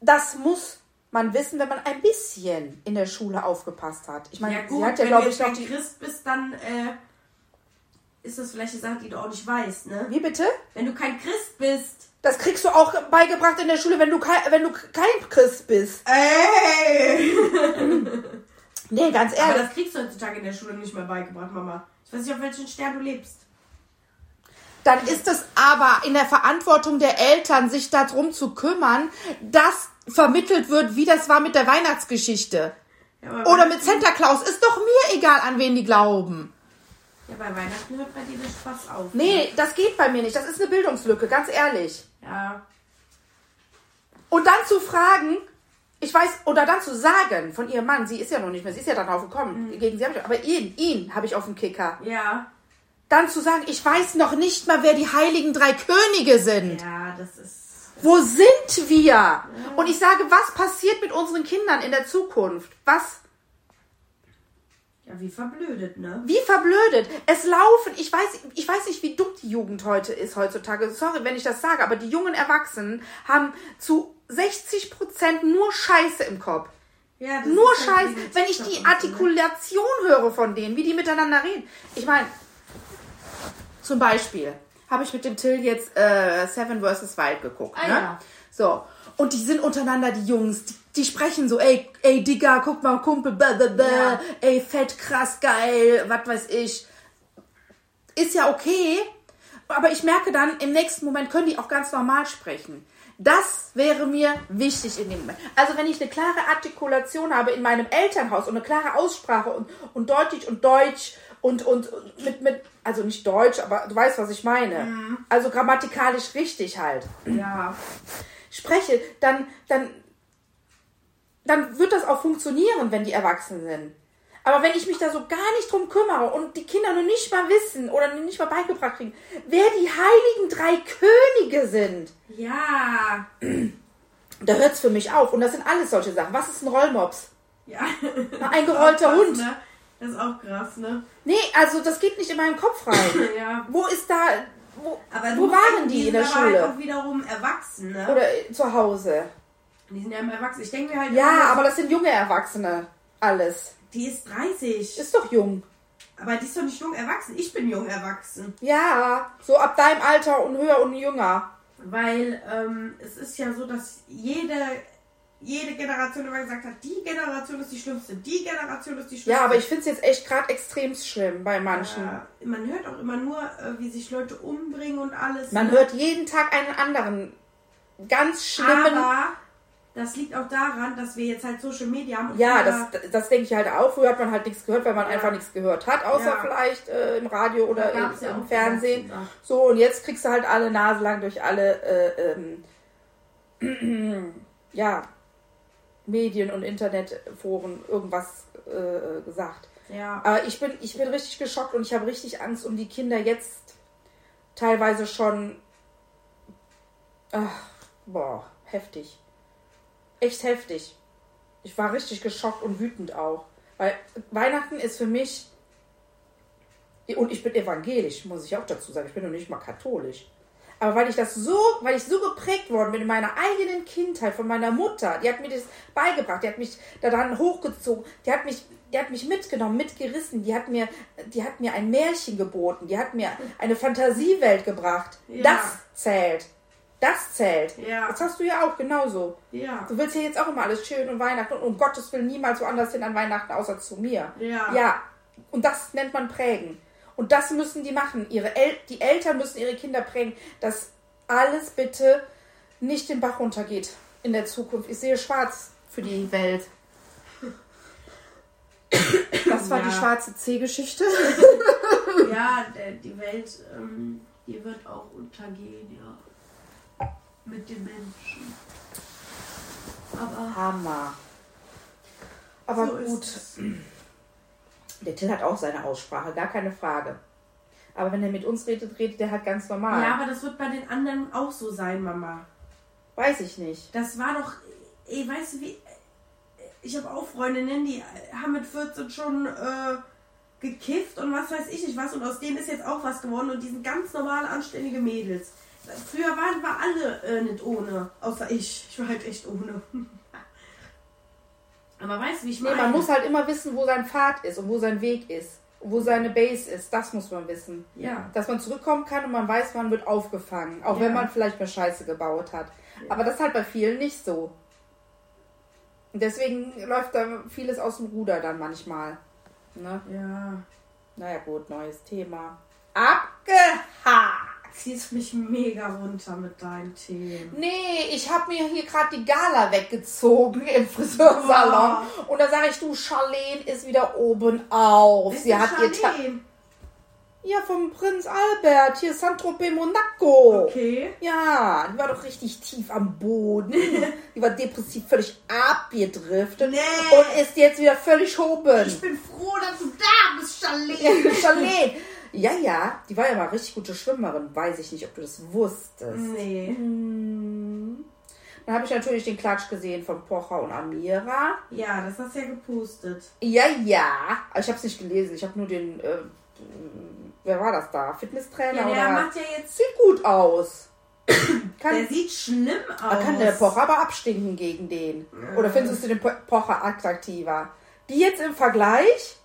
das muss man wissen, wenn man ein bisschen in der Schule aufgepasst hat. Ich meine, Ja gut, sie hat ja, glaube ich, noch die... Christ bist, dann äh, ist das vielleicht eine Sache, die du auch nicht weißt, ne? Wie bitte? Wenn du kein Christ bist. Das kriegst du auch beigebracht in der Schule, wenn du kein, wenn du kein Christ bist. Ey! Nee, ganz Aber ehrlich. das kriegst du heutzutage in der Schule nicht mehr beigebracht, Mama. Ich weiß nicht, auf welchen Stern du lebst. Dann ist es aber in der Verantwortung der Eltern, sich darum zu kümmern, dass vermittelt wird, wie das war mit der Weihnachtsgeschichte. Ja, Oder mit Santa Claus. Ist doch mir egal, an wen die glauben. Ja, bei Weihnachten hört bei dir der Spaß auf. Nee, das geht bei mir nicht. Das ist eine Bildungslücke, ganz ehrlich. Ja. Und dann zu fragen, ich weiß, oder dann zu sagen von ihrem Mann, sie ist ja noch nicht mehr, sie ist ja dann drauf gekommen, gegen sie habe ich, aber ihn, ihn habe ich auf dem Kicker. Ja. Dann zu sagen, ich weiß noch nicht mal, wer die heiligen drei Könige sind. Ja, das ist. Wo sind wir? Und ich sage, was passiert mit unseren Kindern in der Zukunft? Was? Ja, wie verblödet, ne? Wie verblödet. Es laufen, ich weiß, ich weiß nicht, wie dumm die Jugend heute ist heutzutage. Sorry, wenn ich das sage, aber die jungen Erwachsenen haben zu 60 Prozent nur Scheiße im Kopf. Ja, das Nur halt Scheiße. Wenn ich die ne? Artikulation höre von denen, wie die miteinander reden. Ich meine, zum Beispiel habe ich mit dem Till jetzt äh, Seven vs. Wild geguckt. Ah, ne? ja. So. Und die sind untereinander, die Jungs, die, die sprechen so, ey, ey, Digga, guck mal, Kumpel, blah, blah, blah, Ja. ey, fett, krass, geil, was weiß ich. Ist ja okay, aber ich merke dann, im nächsten Moment können die auch ganz normal sprechen. Das wäre mir wichtig in dem Moment. Also wenn ich eine klare Artikulation habe in meinem Elternhaus und eine klare Aussprache und, und deutlich und deutsch und, und mit, mit, also nicht deutsch, aber du weißt, was ich meine. Also grammatikalisch richtig halt Ja. spreche, dann, dann, dann wird das auch funktionieren, wenn die erwachsen sind. Aber wenn ich mich da so gar nicht drum kümmere und die Kinder nur nicht mal wissen oder nicht mal beigebracht kriegen, wer die heiligen drei Könige sind, Ja. da hört es für mich auf. Und das sind alles solche Sachen. Was ist ein Rollmops? Ja. Ein gerollter Krass, Hund. Ne? Das ist auch krass, ne? Nee, also das geht nicht in meinen Kopf rein. Ja. Wo ist da, wo, Aber wo waren die in der sind aber Schule? Halt auch wiederum erwachsen, ne? Oder äh, zu Hause? Die sind ja immer erwachsen. Ich denke mir halt. Ja, immer, aber das sind junge Erwachsene. Alles. Die ist 30. Ist doch jung. aber die ist doch nicht jung erwachsen. Ich bin jung erwachsen. Ja, so ab deinem Alter und höher und jünger. Weil ähm, es ist ja so, dass jede, jede Generation immer gesagt hat, die Generation ist die schlimmste, die Generation ist die schlimmste. Ja, aber ich finde es jetzt echt gerade extrem schlimm bei manchen. Ja, man hört auch immer nur, äh, wie sich Leute umbringen und alles. Man hört jeden Tag einen anderen ganz schlimmen. Aber das liegt auch daran, dass wir jetzt halt Social Media haben. und ja, das, das denke ich halt auch. Früher hat man halt nichts gehört, weil man einfach nichts gehört hat, außer Ja. vielleicht äh, im Radio oder im, ja im Fernsehen. So, und jetzt kriegst du halt alle Nase lang durch alle äh, ähm, ja, Medien und Internetforen irgendwas äh, gesagt. Ja. Aber ich bin, ich bin richtig geschockt und ich habe richtig Angst um die Kinder jetzt teilweise schon. Ach, boah, heftig. Echt heftig. Ich war richtig geschockt und wütend auch. Weil Weihnachten ist für mich. Und ich bin evangelisch, muss ich auch dazu sagen. Ich bin noch nicht mal katholisch. Aber weil ich das so, weil ich so geprägt worden bin in meiner eigenen Kindheit von meiner Mutter, die hat mir das beigebracht, die hat mich daran hochgezogen, die hat mich, die hat mich mitgenommen, mitgerissen, die hat mir, die hat mir ein Märchen geboten, die hat mir eine Fantasiewelt gebracht. Ja. Das zählt. Das zählt. Ja. Das hast du ja auch genauso. Ja. Du willst ja jetzt auch immer alles schön und Weihnachten und um Gottes Willen niemals woanders hin an Weihnachten außer zu mir. Ja. Ja. Und das nennt man prägen. Und das müssen die machen. Ihre El die Eltern müssen ihre Kinder prägen, dass alles bitte nicht den Bach runtergeht in der Zukunft. Ich sehe schwarz für die Welt. Das war Ja. die schwarze C-Geschichte. Ja, der, die Welt, ähm, die wird auch untergehen, ja. Mit den Menschen. Aber Hammer. Aber so gut. Der Till hat auch seine Aussprache, gar keine Frage. Aber wenn er mit uns redet, redet er halt ganz normal. Ja, aber das wird bei den anderen auch so sein, Mama. Weiß ich nicht. Das war doch, ey, weißt du wie, ich habe auch Freundinnen, die haben mit 14 schon äh, gekifft und was weiß ich nicht was und aus denen ist jetzt auch was geworden und die sind ganz normale, anständige Mädels. Früher waren wir alle äh, nicht ohne, außer ich. Ich war halt echt ohne. Aber weißt du, wie ich Nee, meine? man muss halt immer wissen, wo sein Pfad ist und wo sein Weg ist. Und wo seine Base ist. Das muss man wissen. Ja. Dass man zurückkommen kann und man weiß, man wird aufgefangen. Auch Ja. wenn man vielleicht mal Scheiße gebaut hat. Aber das ist halt bei vielen nicht so. Und deswegen läuft da vieles aus dem Ruder dann manchmal. Ne? Ja. Naja gut, neues Thema. Abgehakt! Ziehst mich mega runter mit deinen Themen. Nee, ich habe mir hier gerade die Gala weggezogen im Friseursalon. Und da sage ich, du, Charlene ist wieder oben auf. Sie hat ihr Ta Charlene. Ja, vom Prinz Albert, hier Saint-Tropez Monaco. Okay. Ja, die war doch richtig tief am Boden. die war depressiv völlig abgedriftet. Nee. Und ist jetzt wieder völlig oben. Ich bin froh, dass du da bist, Charlene. Charlene. Ja, ja, die war ja mal richtig gute Schwimmerin. Weiß ich nicht, ob du das wusstest. Nee. Dann habe ich natürlich den Klatsch gesehen von Pocher und Amira. Ja, das hast du ja gepostet. Ja, ja. Ich habe es nicht gelesen. Ich habe nur den. Äh, wer war das da? Fitnesstrainer Ja, oder der was? macht ja jetzt. Sieht gut aus. kann, Der sieht schlimm da aus. kann der Pocher aber abstinken gegen den. Oder findest du den Po- Pocher attraktiver? Die jetzt im Vergleich?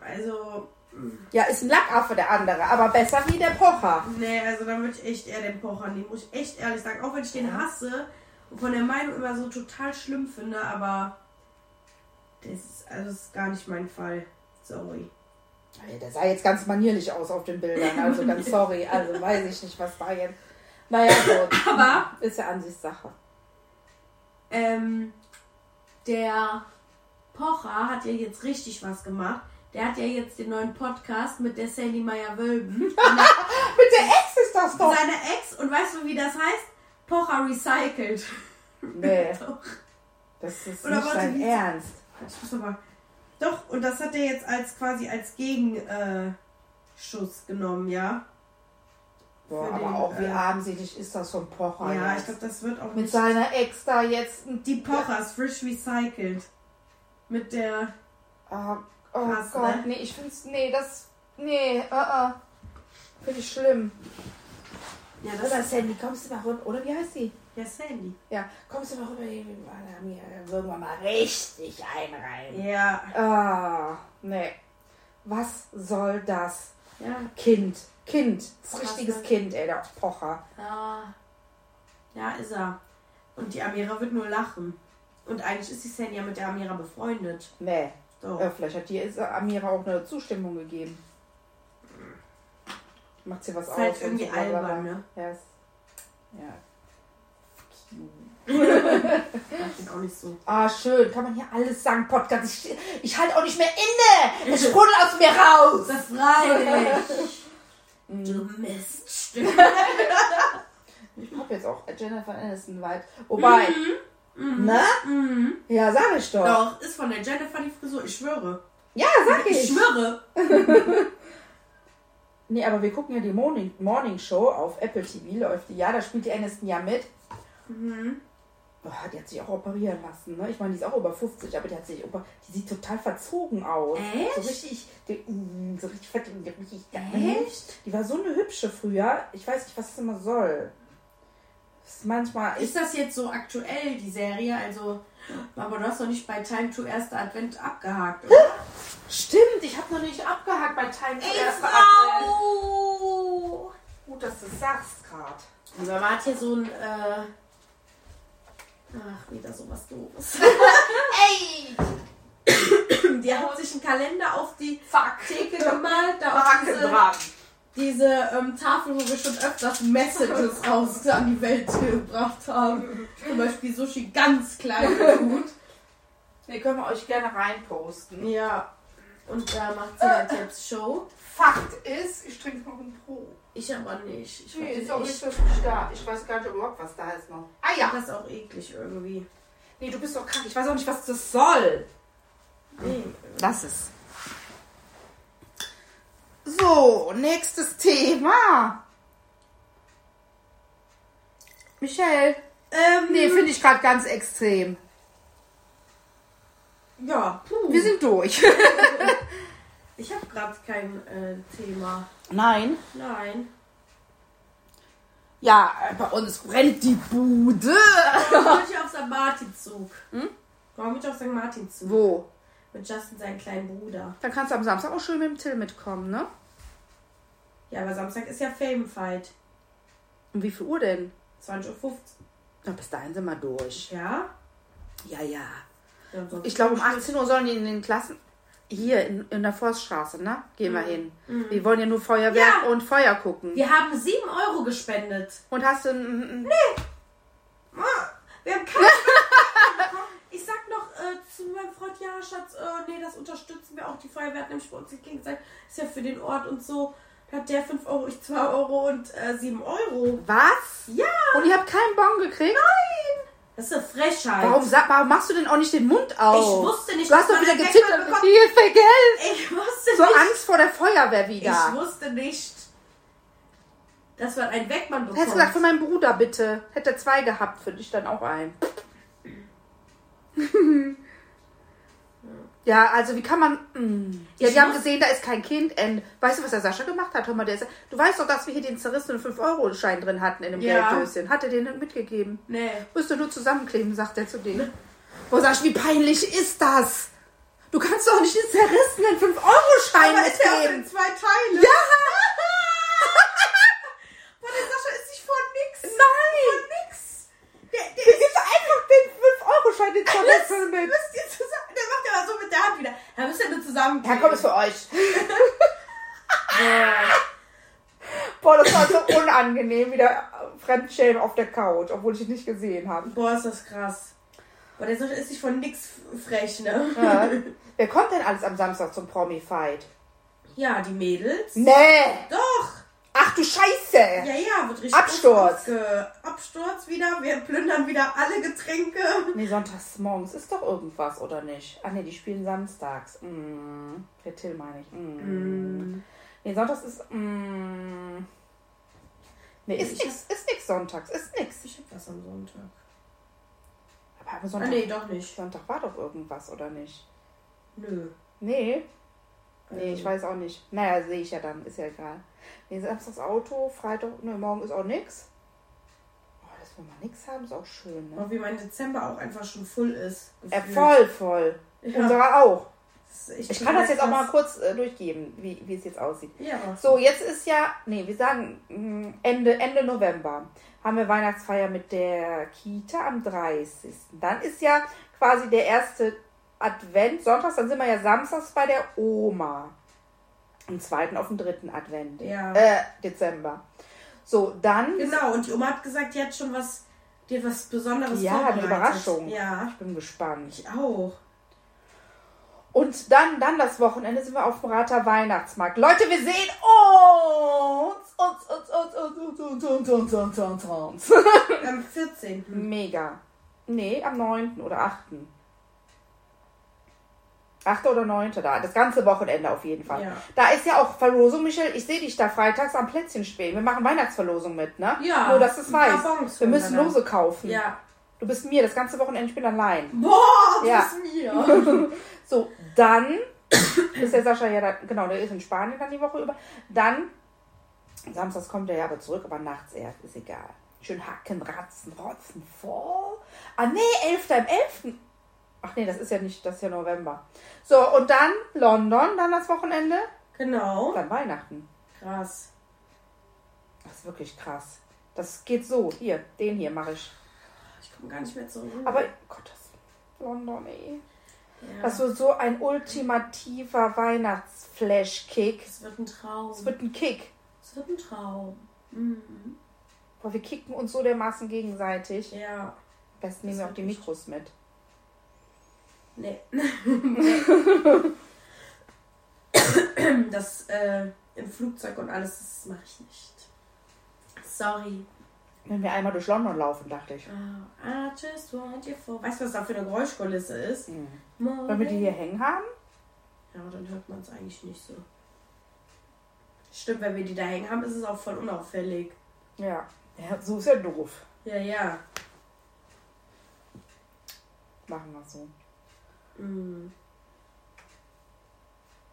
Also, Ja, ist ein Lackaffe der andere, aber besser wie der Pocher. nee, also da würde ich echt eher den Pocher nehmen, muss ich echt ehrlich sagen. Auch wenn ich den hasse und von der Meinung immer so total schlimm finde, aber das ist, also das ist gar nicht mein Fall. Sorry. Der sah jetzt ganz manierlich aus auf den Bildern, also ganz sorry. Also weiß ich nicht, was da jetzt. Naja, gut. Aber Ist ja Ansichtssache. ähm, der Pocher hat ja jetzt richtig was gemacht. Der hat ja jetzt den neuen Podcast mit der Sandy Meyer-Wölben. Mit der Ex ist das doch. Seine Ex, und weißt du, wie das heißt? Pocher recycelt. Nee, Doch. das ist Oder nicht dein Ernst. Ich muss aber. Doch, und das hat er jetzt als quasi als Gegenschuss äh, genommen, ja? Boah, Für aber den, auch wie äh, armselig ist das von Pocher ja, ich jetzt. glaube, das wird auch Mit seiner Ex da jetzt. Die Pochers, frisch recycelt. Mit der. Oh, oh Krass, Gott, ne? nee, ich find's. Nee, das. Nee, uh -uh. Finde ich schlimm. Ja, Oder das ist Sandy, kommst du mal rüber? Oder wie heißt sie? ja Sandy. Ja, kommst du mal rüber? Wir mir irgendwann mal richtig einreihen. Ja. Ah, nee. Was soll das? Ja. Kind. Kind. Das richtiges soll- Kind, ey, der Pocher. Ja. Ja, ist er. Und die Amira wird nur lachen. Und eigentlich ist die Sandy ja mit der Amira befreundet. Nee. Doch. Äh, vielleicht hat die Amira auch eine Zustimmung gegeben. Macht sie was Ist aus? halt irgendwie so, albern, ne? Ja. ist- ja. Ich bin auch nicht so. Ah, schön. Kann man hier alles sagen, Podcast. Ich, ich halte auch nicht mehr inne. Es sprudelt aus mir raus. Befreilich! du Miststück. Ich hab jetzt auch Jennifer Aniston weit. Wobei. Ne? Ja, sag ich doch. Doch, ist von der Jennifer die Frisur. Ich schwöre. Ja, sag Ich ich. schwöre. Nee, aber wir gucken ja die Morning, Morning Show auf Apple TV, läuft die ja, da spielt die Aniston ja mit. Oh, die hat sich auch operieren lassen, ne? Ich meine, die ist auch über 50, aber die hat sich die sieht total verzogen aus. Echt? So richtig, die, mm, so richtig fett und richtig geil. Echt? Die war so eine hübsche früher. Ich weiß nicht, was das immer soll. Ist manchmal. Ist das jetzt so aktuell, die Serie? Also, aber du hast doch nicht bei Time to Erster Advent abgehakt, oder? Stimmt, ich habe noch nicht abgehakt bei Time to Erster Advent. Frau! Gut, dass du es sagst gerade. Und man hat hier so ein, äh... Ach, wieder sowas doofes. Ey! Die hat sich einen Kalender auf die Fuck! Theke gemalt, da auf diese, diese ähm, Tafel, wo wir schon öfters Messages raus an die Welt gebracht haben. Zum Beispiel Sushi ganz klein getut. Ne, können wir euch gerne reinposten. Ja. Und da macht sie halt jetzt Show. Fakt ist, ich trinke noch ein Pro. Ich aber nicht. Ich Nee, ist auch nicht wirklich da. Ich weiß gar nicht überhaupt, was da ist noch. Ah ja. Das ist auch eklig irgendwie. Nee, du bist doch krank. Ich weiß auch nicht, was das soll. Nee. Lass es. So, nächstes Thema. Michelle. Ähm, Nee, finde ich gerade ganz extrem. ja, puh. Wir sind durch. Ich habe gerade kein äh, Thema. Nein. Nein. Ja, bei uns brennt die Bude. Warum bin ich auf St. Martinszug? Hm? Warum bin ich auf St. Martinszug? Wo? Mit Justin, seinem kleinen Bruder. Dann kannst du am Samstag auch schön mit dem Till mitkommen, ne? Ja, aber Samstag ist ja Famefight. Um wie viel Uhr denn? 20.15 Uhr. Na, bis dahin sind wir durch. Ja? Ja, ja. ja Ich glaube, um 18 Uhr sollen die in den Klassen. Hier in, in der Forststraße, ne? Gehen wir hin. Wir wollen ja nur Feuerwerk Ja. und Feuer gucken. Wir haben 7 Euro gespendet. Und hast du ein. ein Ah, Wir haben keine äh, zu meinem Freund, ja, Schatz, äh, nee, das unterstützen wir auch. Die Feuerwehr hat nämlich bei uns gegenseitig. Ist ja für den Ort und so. Da hat der 5 Euro, ich 2 Euro und äh, 7 Euro. was? Ja! Und ihr habt keinen Bon gekriegt? Nein! Das ist eine Frechheit. Warum, sag, warum machst du denn auch nicht den Mund auf? Ich wusste nicht, du hast dass doch wieder gezittert. Ist der Geld. Ich wusste So nicht. Angst vor der Feuerwehr Ich wieder. wusste nicht, dass man einen Wegmann bekommt. Hättest du gesagt, für meinen Bruder bitte. Hätte er zwei gehabt, für dich dann auch einen. ja, also wie kann man. Mm. Ja, Ich die haben gesehen, da ist kein Kind. Und weißt du, was der Sascha gemacht hat? Hör mal, der ist, du weißt doch, dass wir hier den zerrissenen 5-Euro-Schein drin hatten in dem Ja. Gelddöschen. Hat er den mitgegeben? Nee. Müsste nur zusammenkleben, sagt er zu dem. Wo sagst du, wie peinlich ist das? Du kannst doch nicht den zerrissenen 5-Euro-Schein Aber ist ja in mitgeben. zwei Teile. Ja! Boah, der Sascha ist nicht von nix. Nein! Von nix. Der, der gibst einfach den 5-Euro-Schein, den zerrissenen mit. müsst ihr zusammen. Der macht ja so mit der Hand wieder. Da müsst ihr nur zusammen. Ja, komm, ist für euch. Boah, das war so unangenehm, wieder Fremdschämen auf der Couch, obwohl ich ihn nicht gesehen habe. Boah, ist das krass. Boah, der ist nicht von nix frech, ne? Ja. Wer kommt denn alles am Samstag zum Promi-Fight? Ja, die Mädels. Nee! Doch. Ach du Scheiße! Ja, ja, wird richtig Absturz. Absturz wieder. Wir plündern wieder alle Getränke. Nee, sonntags morgens ist doch irgendwas, oder nicht? Ach nee, die spielen samstags. Mm. Für Till meine ich. Mm. Nee, sonntags ist. Mm. Nee, ist Ich nix, ist nix sonntags, ist nix. Ich hab was am Sonntag. Aber Ah, Sonntag, nee, doch nicht. Sonntag war doch irgendwas, oder nicht? Nö. Nee. Nee, ich weiß auch nicht. Naja, sehe ich ja dann, ist ja egal. Nee, Samstags Auto, Freitag, ne, morgen ist auch nix. Oh, dass wir mal nix haben, ist auch schön, ne? Oh, wie mein Dezember auch einfach schon full ist. Äh, gefühlt. voll, voll. Ja. Unserer auch. Echt Ich kann das jetzt auch mal kurz äh, durchgeben, wie, wie es jetzt aussieht. Ja. So, jetzt ist ja, nee, wir sagen mh, Ende, Ende November haben wir Weihnachtsfeier mit der Kita am 30. Dann ist ja quasi der erste Advent, Sonntags, dann sind wir ja samstags bei der Oma. Am zweiten auf den dritten Advent. Ja. Äh, Dezember. So, dann. Genau, und die Oma hat gesagt, die hat schon was, hat was Besonderes Ja, eine. Überraschung. Ja, Ich bin gespannt. ich auch. Und dann, dann das Wochenende sind wir auf dem Rater Weihnachtsmarkt. Leute, wir sehen uns! Uns, uns, uns, uns, uns, uns, uns, uns, uns, uns. Am 14. Mega. Nee, am 9. oder 8. 8. oder 9. da. Das ganze Wochenende auf jeden Fall. Ja. Da ist ja auch Verlosung, Michel. Ich sehe dich da freitags am Plätzchen spielen. Wir machen Weihnachtsverlosung mit, ne? Ja, Nur, dass du es weißt. Wir müssen. Lose kaufen. Ja. Du bist mir, das ganze Wochenende, ich bin allein. Boah, das Ja. ist mir. So, dann ist der Sascha ja da, genau, der ist in Spanien dann die Woche über. Dann, samstags kommt er ja aber zurück, aber nachts erst, ist egal. Schön hacken, ratzen, rotzen, voll. Ah, nee, 11. im 11. Ach nee, das ist ja nicht, das ist ja November. So, und dann London, dann das Wochenende, Genau. dann Weihnachten. Krass. Das ist wirklich krass. Das geht so, hier, den hier mache ich. Ich komme gar nicht mehr zurück. Aber, Gott, das London, ey. ja. Das wird so ein ultimativer Weihnachtsflash-Kick. es wird ein Traum. Es wird ein Kick. Es wird ein Traum. Mhm. Boah, wir kicken uns so dermaßen gegenseitig. Ja. Am besten nehmen wir auch die Mikros mit. Nee. das äh, im Flugzeug und alles, das mache ich nicht. Sorry. Wenn wir einmal durch London laufen, dachte ich. Oh, I just want you for. Weißt du, was da für eine Geräuschkulisse ist? Wollen wir die hier hängen haben? Ja, dann hört man es eigentlich nicht so. Stimmt, wenn wir die da hängen haben, ist es auch voll unauffällig. Ja. Ja, so ist ja doof. Ja, ja. Machen wir so. Mm.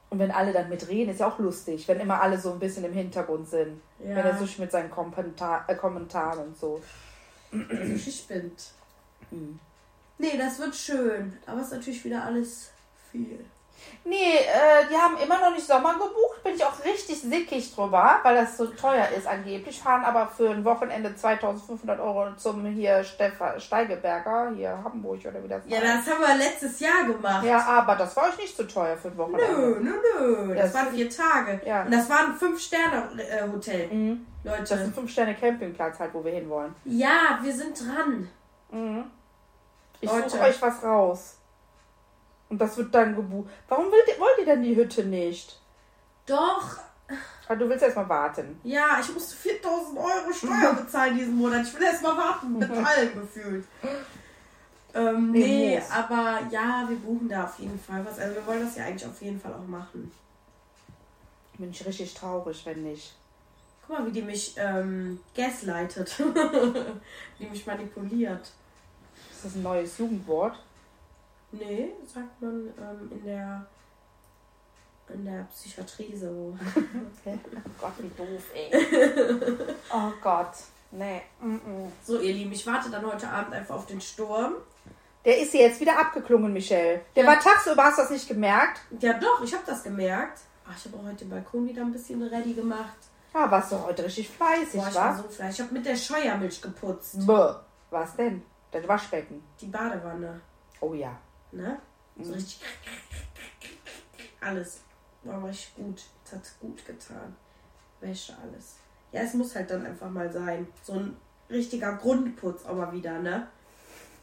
Und wenn alle dann mitreden, ist ja auch lustig, wenn immer alle so ein bisschen im Hintergrund sind. Ja. Wenn er so mit seinen Kommentar äh, Kommentaren und so. Also spinnt. Mhm. Nee, das wird schön. Aber es ist natürlich wieder alles viel. Nee, äh, die haben immer noch nicht Sommer gebucht. Bin ich auch richtig sickig drüber, weil das so teuer ist angeblich. Fahren aber für ein Wochenende 2500 Euro zum hier Stefan Steigeberger, hier Hamburg oder wie das Ja, heißt. das haben wir letztes Jahr gemacht. Ja, aber das war euch nicht so teuer für ein Wochenende. Nö, nö, nö. Das Ja, waren vier Tage. Ja. Und das war ein Fünf-Sterne-Hotel. Mhm. Das ist Leute. ein 5-Sterne-Campingplatz halt, wo wir hinwollen. Ja, wir sind dran. Ich Leute. suche euch was raus. Und das wird dann gebucht. Warum wollt ihr, wollt ihr denn die Hütte nicht? Doch. Ah, du willst erst mal warten. Ja, ich musste 4000 Euro Steuer bezahlen diesen Monat. Ich will erst mal warten mit allem gefühlt. Ähm, Nee, nee, aber ja, wir buchen da auf jeden Fall was. Also wir wollen das ja eigentlich auf jeden Fall auch machen. Bin ich richtig traurig, wenn nicht. Guck mal, wie die mich ähm, gaslightet. die mich manipuliert. Ist das ein neues Jugendwort? Nee, sagt man ähm, in der in der Psychiatrie so. Okay. Oh Gott, wie doof, ey. oh Gott. Nee. Mm -mm. So, ihr Lieben, ich warte dann heute Abend einfach auf den Sturm. Der ist jetzt wieder abgeklungen, Michelle. Der Ja. war tagsüber, hast du das nicht gemerkt? Ja, doch, ich habe das gemerkt. Ach, ich habe auch heute den Balkon wieder ein bisschen ready gemacht. Ja, warst du heute richtig fleißig, Boah, ich war wa? so fleißig. Ich habe mit der Scheuermilch geputzt. Bäh. Was denn? Das Waschbecken. Die Badewanne. Oh ja. Ne? So richtig. Alles. War richtig gut. Es hat gut getan. Wäsche, alles. Ja, es muss halt dann einfach mal sein. So ein richtiger Grundputz mal wieder, ne?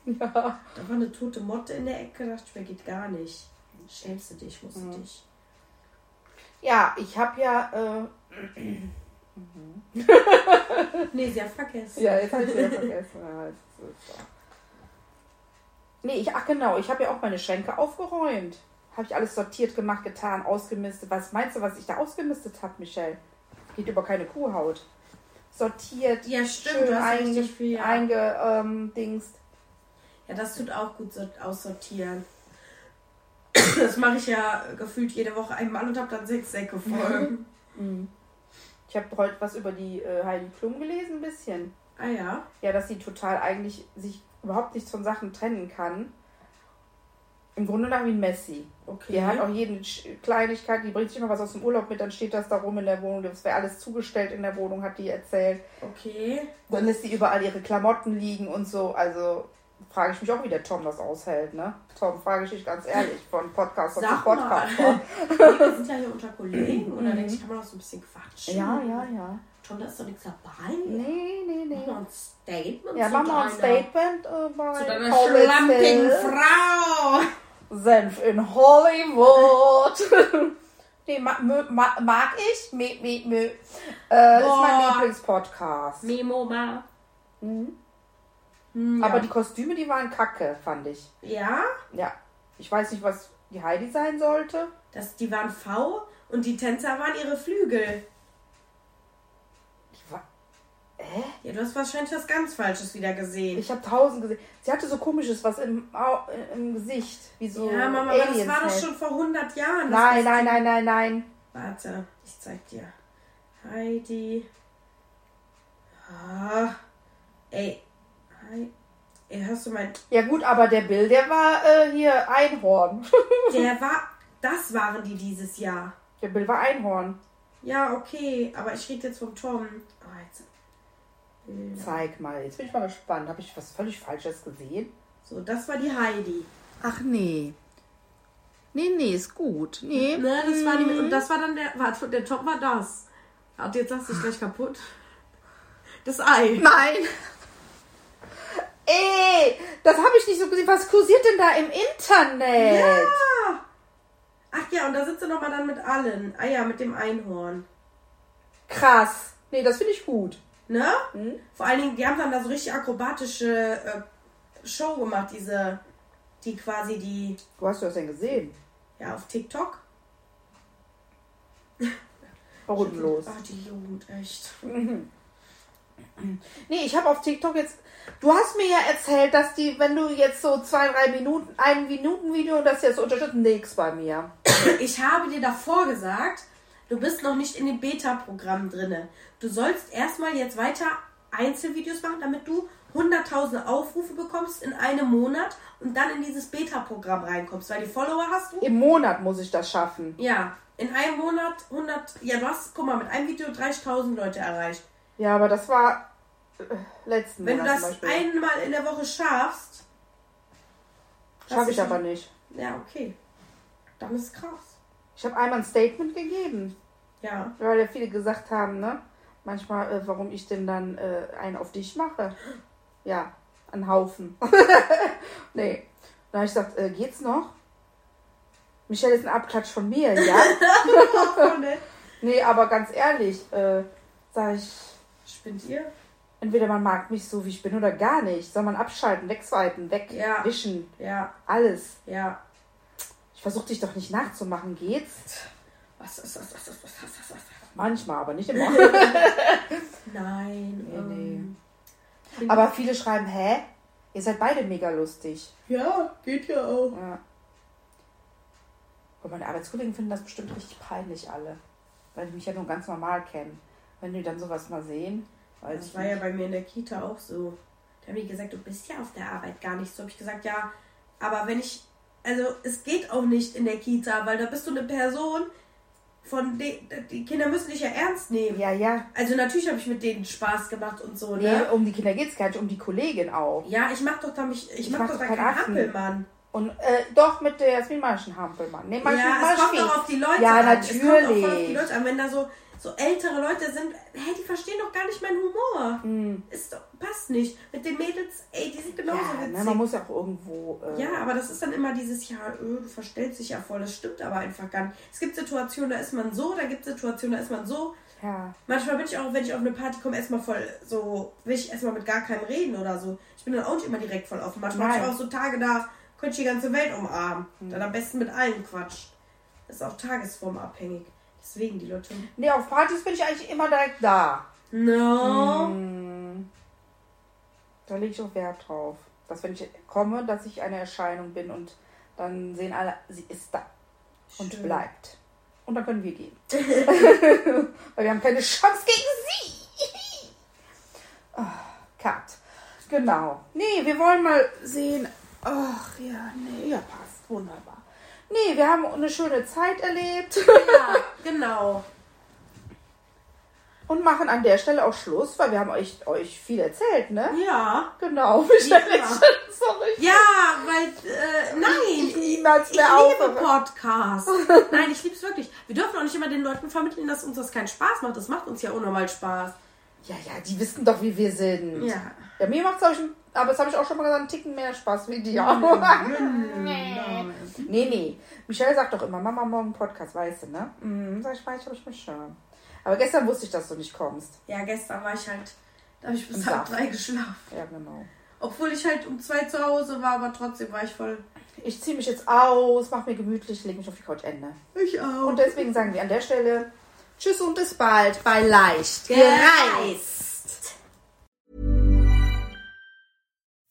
Ja. Da war eine tote Motte in der Ecke, dachte ich mir, geht gar nicht. Schämst du dich, musst du dich. Ja, ich habe ja. Äh, Nee, sie hat vergessen. ja, jetzt habe ich wieder vergessen. Ja, jetzt ist es so. Nee, ich, ach genau, ich habe ja auch meine Schränke aufgeräumt. Habe ich alles sortiert, gemacht, getan, ausgemistet. Was meinst du, was ich da ausgemistet habe, Michelle? Geht über keine Kuhhaut. Sortiert, Ja, stimmt, schön einge, viel, ja. einge ähm, Dingst. Ja, das tut auch gut so aussortieren. Das mache ich ja gefühlt jede Woche einmal und habe dann sechs Säcke voll. Ich habe heute was über die äh, Heidi Klum gelesen, ein bisschen. ah ja. Ja, dass sie total eigentlich sich überhaupt nicht von Sachen trennen kann. Im Grunde nach wie ein Messi. Okay. Die hat auch jede Kleinigkeit, die bringt sich immer was aus dem Urlaub mit, dann steht das da rum in der Wohnung. Das wäre alles zugestellt in der Wohnung, hat die erzählt. Okay. Dann lässt sie überall ihre Klamotten liegen und so. Also frage ich mich auch, wie der Tom das aushält, ne? Tom, frage ich dich ganz ehrlich, von Podcast zu mal. Podcast. Nee, wir sind ja hier unter Kollegen oder denke ich, kann man auch so ein bisschen quatschen? Ja, ja, ja. Tom, da ist doch nichts dabei. Nee, nee, Mach nee. mal ein Statement. Ja, mach mal ein Statement äh, bei Zu deiner schlampigen. Frau. Senf in Hollywood. nee, ma, mö, ma, mag ich. Mö, mö, mö. Äh, ist mein. Lieblingspodcast. Memo mal. Aber die Kostüme, die waren kacke, fand ich. Ja, Ja. Ich weiß nicht, was die Heidi sein sollte. das, die waren V und die Tänzer waren ihre Flügel. War, Ja, du hast wahrscheinlich was ganz Falsches wieder gesehen. ich habe tausend gesehen. Sie hatte so komisches was im, Au- im Gesicht. Wie so ja, Mama, aber das war doch schon vor 100 Jahren. Nein, nein, nein, nein, nein. Warte, ich zeig dir. Heidi. Ah. Ey. Hei- Ey, hörst du mein. Ja gut, aber der Bill, der war äh, hier Einhorn. Der war. Das waren die dieses Jahr. der Bill war Einhorn. Ja, okay, aber ich rede jetzt vom Tom. Oh, jetzt. Zeig mal, jetzt bin ich mal gespannt. Habe ich was völlig Falsches gesehen? So, das war die Heidi. Ach nee. Nee, nee, ist gut. Nee. Ne, das war die. Und das war dann der. Warte, der Tom war das. Und jetzt sagst du gleich kaputt. Das Ei. Nein. Ey, das habe ich nicht so gesehen. Was kursiert denn da im Internet? Ja. Ach ja, und da sitzt du nochmal dann mit allen. Ah ja, mit dem Einhorn. Krass. Nee, das finde ich gut. Ne? Vor allen Dingen, die haben dann da so richtig akrobatische äh, Show gemacht, diese, die quasi die, Wo hast du das denn gesehen? ja, auf TikTok. Bodenlos. Ach, die Jugend, echt. Nee, ich habe auf TikTok jetzt. Du hast mir ja erzählt, dass die, wenn du jetzt so zwei, drei Minuten, ein Minuten Video, das jetzt unterstützt, nix bei mir. Ich habe dir davor gesagt, du bist noch nicht in dem Beta-Programm drinne. Du sollst erstmal jetzt weiter Einzelvideos machen, damit du 100.000 Aufrufe bekommst in einem Monat und dann in dieses Beta-Programm reinkommst, weil die Follower hast du. Im Monat muss ich das schaffen. Ja, in einem Monat 100, ja, du hast, guck mal, mit einem Video 30.000 Leute erreicht. Ja, aber das war äh, letzten Wenn du Monat das einmal in der Woche schaffst, Schaffe ich aber nicht. ja, okay. Dann ist es krass. Ich habe einmal ein Statement gegeben, Ja. weil ja viele gesagt haben, ne? Manchmal, äh, warum ich denn dann äh, einen auf dich mache. Ja, einen Haufen. nee. Dann habe ich gesagt, äh, geht's noch? Michelle ist ein Abklatsch von mir, ja? nee, aber ganz ehrlich, äh, sage ich, Spinnt ihr? entweder man mag mich so, wie ich bin, oder gar nicht. Soll man abschalten, wegswipen, Ja. wegwischen, Ja, alles. ja. Ich versuche dich doch nicht nachzumachen, geht's? Was, was, was, was, was, was, was, was. Manchmal, aber nicht immer. Nein. Nee, ähm. Aber viele schreiben, hä? Ihr seid beide mega lustig. Ja, geht ja auch. Ja. Und meine Arbeitskollegen finden das bestimmt richtig peinlich alle. Weil die mich ja nur ganz normal kennen. Wenn die dann sowas mal sehen. das war nicht. ja bei mir in der Kita auch so. Da haben die gesagt, du bist ja auf der Arbeit gar nicht so. Habe ich gesagt, ja, aber wenn ich. Also, es geht auch nicht in der Kita, weil da bist du eine Person, von de, die Kinder müssen dich ja ernst nehmen. Ja, ja. Also natürlich habe ich mit denen Spaß gemacht und so, Nee, ne? um die Kinder geht's gar nicht, um die Kollegin auch. Ja, ich mach doch da mich, ich, Ich mach, mach doch da keinen Affen. Hampelmann. Und äh, doch mit der Jasmin Marschen Hampelmann. Nee, Marschen, Ja, es kommt Marschen. doch auf die Leute Ja, an. Es kommt auch auf die natürlich. Leute an. Wenn da so, so ältere Leute sind, hey, die verstehen doch gar nicht meinen Humor. Ist doch, passt nicht. Mit den Mädels, ey, die sind genauso. Ja, witzig. ne, man muss ja auch irgendwo. Äh, Ja, aber das ist dann immer dieses, ja, öh, du verstellst dich ja voll. Das stimmt aber einfach gar nicht. Es gibt Situationen, da ist man so, da gibt es Situationen, da ist man so. ja. Manchmal bin ich auch, wenn ich auf eine Party komme, erstmal voll so, will ich erstmal mit gar keinem reden oder so. Ich bin dann auch nicht immer direkt voll offen. Manchmal habe ich auch so Tage, da könnte ich die ganze Welt umarmen. Dann am besten mit allen quatscht. Das ist auch tagesformabhängig. Deswegen die Leute. Nee, auf Partys bin ich eigentlich immer direkt da. No. Hm. Da lege ich auch Wert drauf. Dass wenn ich komme, dass ich eine Erscheinung bin und Dann sehen alle, sie ist da und bleibt. Und dann können wir gehen. Weil wir haben keine Chance gegen sie. oh, Cut. Genau. Nee, wir wollen mal sehen. Ach ja, nee, ja, passt. Wunderbar. Nee, wir haben eine schöne Zeit erlebt. Ja, genau. Und machen an der Stelle auch Schluss, weil wir haben euch, euch viel erzählt, ne? Ja. Genau. Michelle, Ja. sorry. Ja, weil, äh, nein. Ich niemals Ich mehr liebe aufhöre. Podcasts. Nein, ich liebe es wirklich. Wir dürfen auch nicht immer den Leuten vermitteln, dass uns das keinen Spaß macht. Das macht uns ja unnormal Spaß. Ja, ja, die wissen doch, wie wir sind. Ja. Ja, mir macht es, aber das habe ich auch schon mal gesagt, einen Ticken mehr Spaß wie dir. nee. nee, nee. Michelle sagt doch immer, Mama, morgen Podcast, weißt du, ne? Mhm, sag ich, weiß ich, hab ich mich schon. Aber gestern wusste ich, dass du nicht kommst. Ja, gestern war ich halt, da habe ich bis halb drei geschlafen. Ja, genau. Obwohl ich halt um zwei zu Hause war, aber trotzdem war ich voll. Ich ziehe mich jetzt aus, mach mir gemütlich, leg mich auf die Couch, Ende. Ich auch. Und deswegen sagen wir an der Stelle Tschüss und bis bald bei Leicht gereist.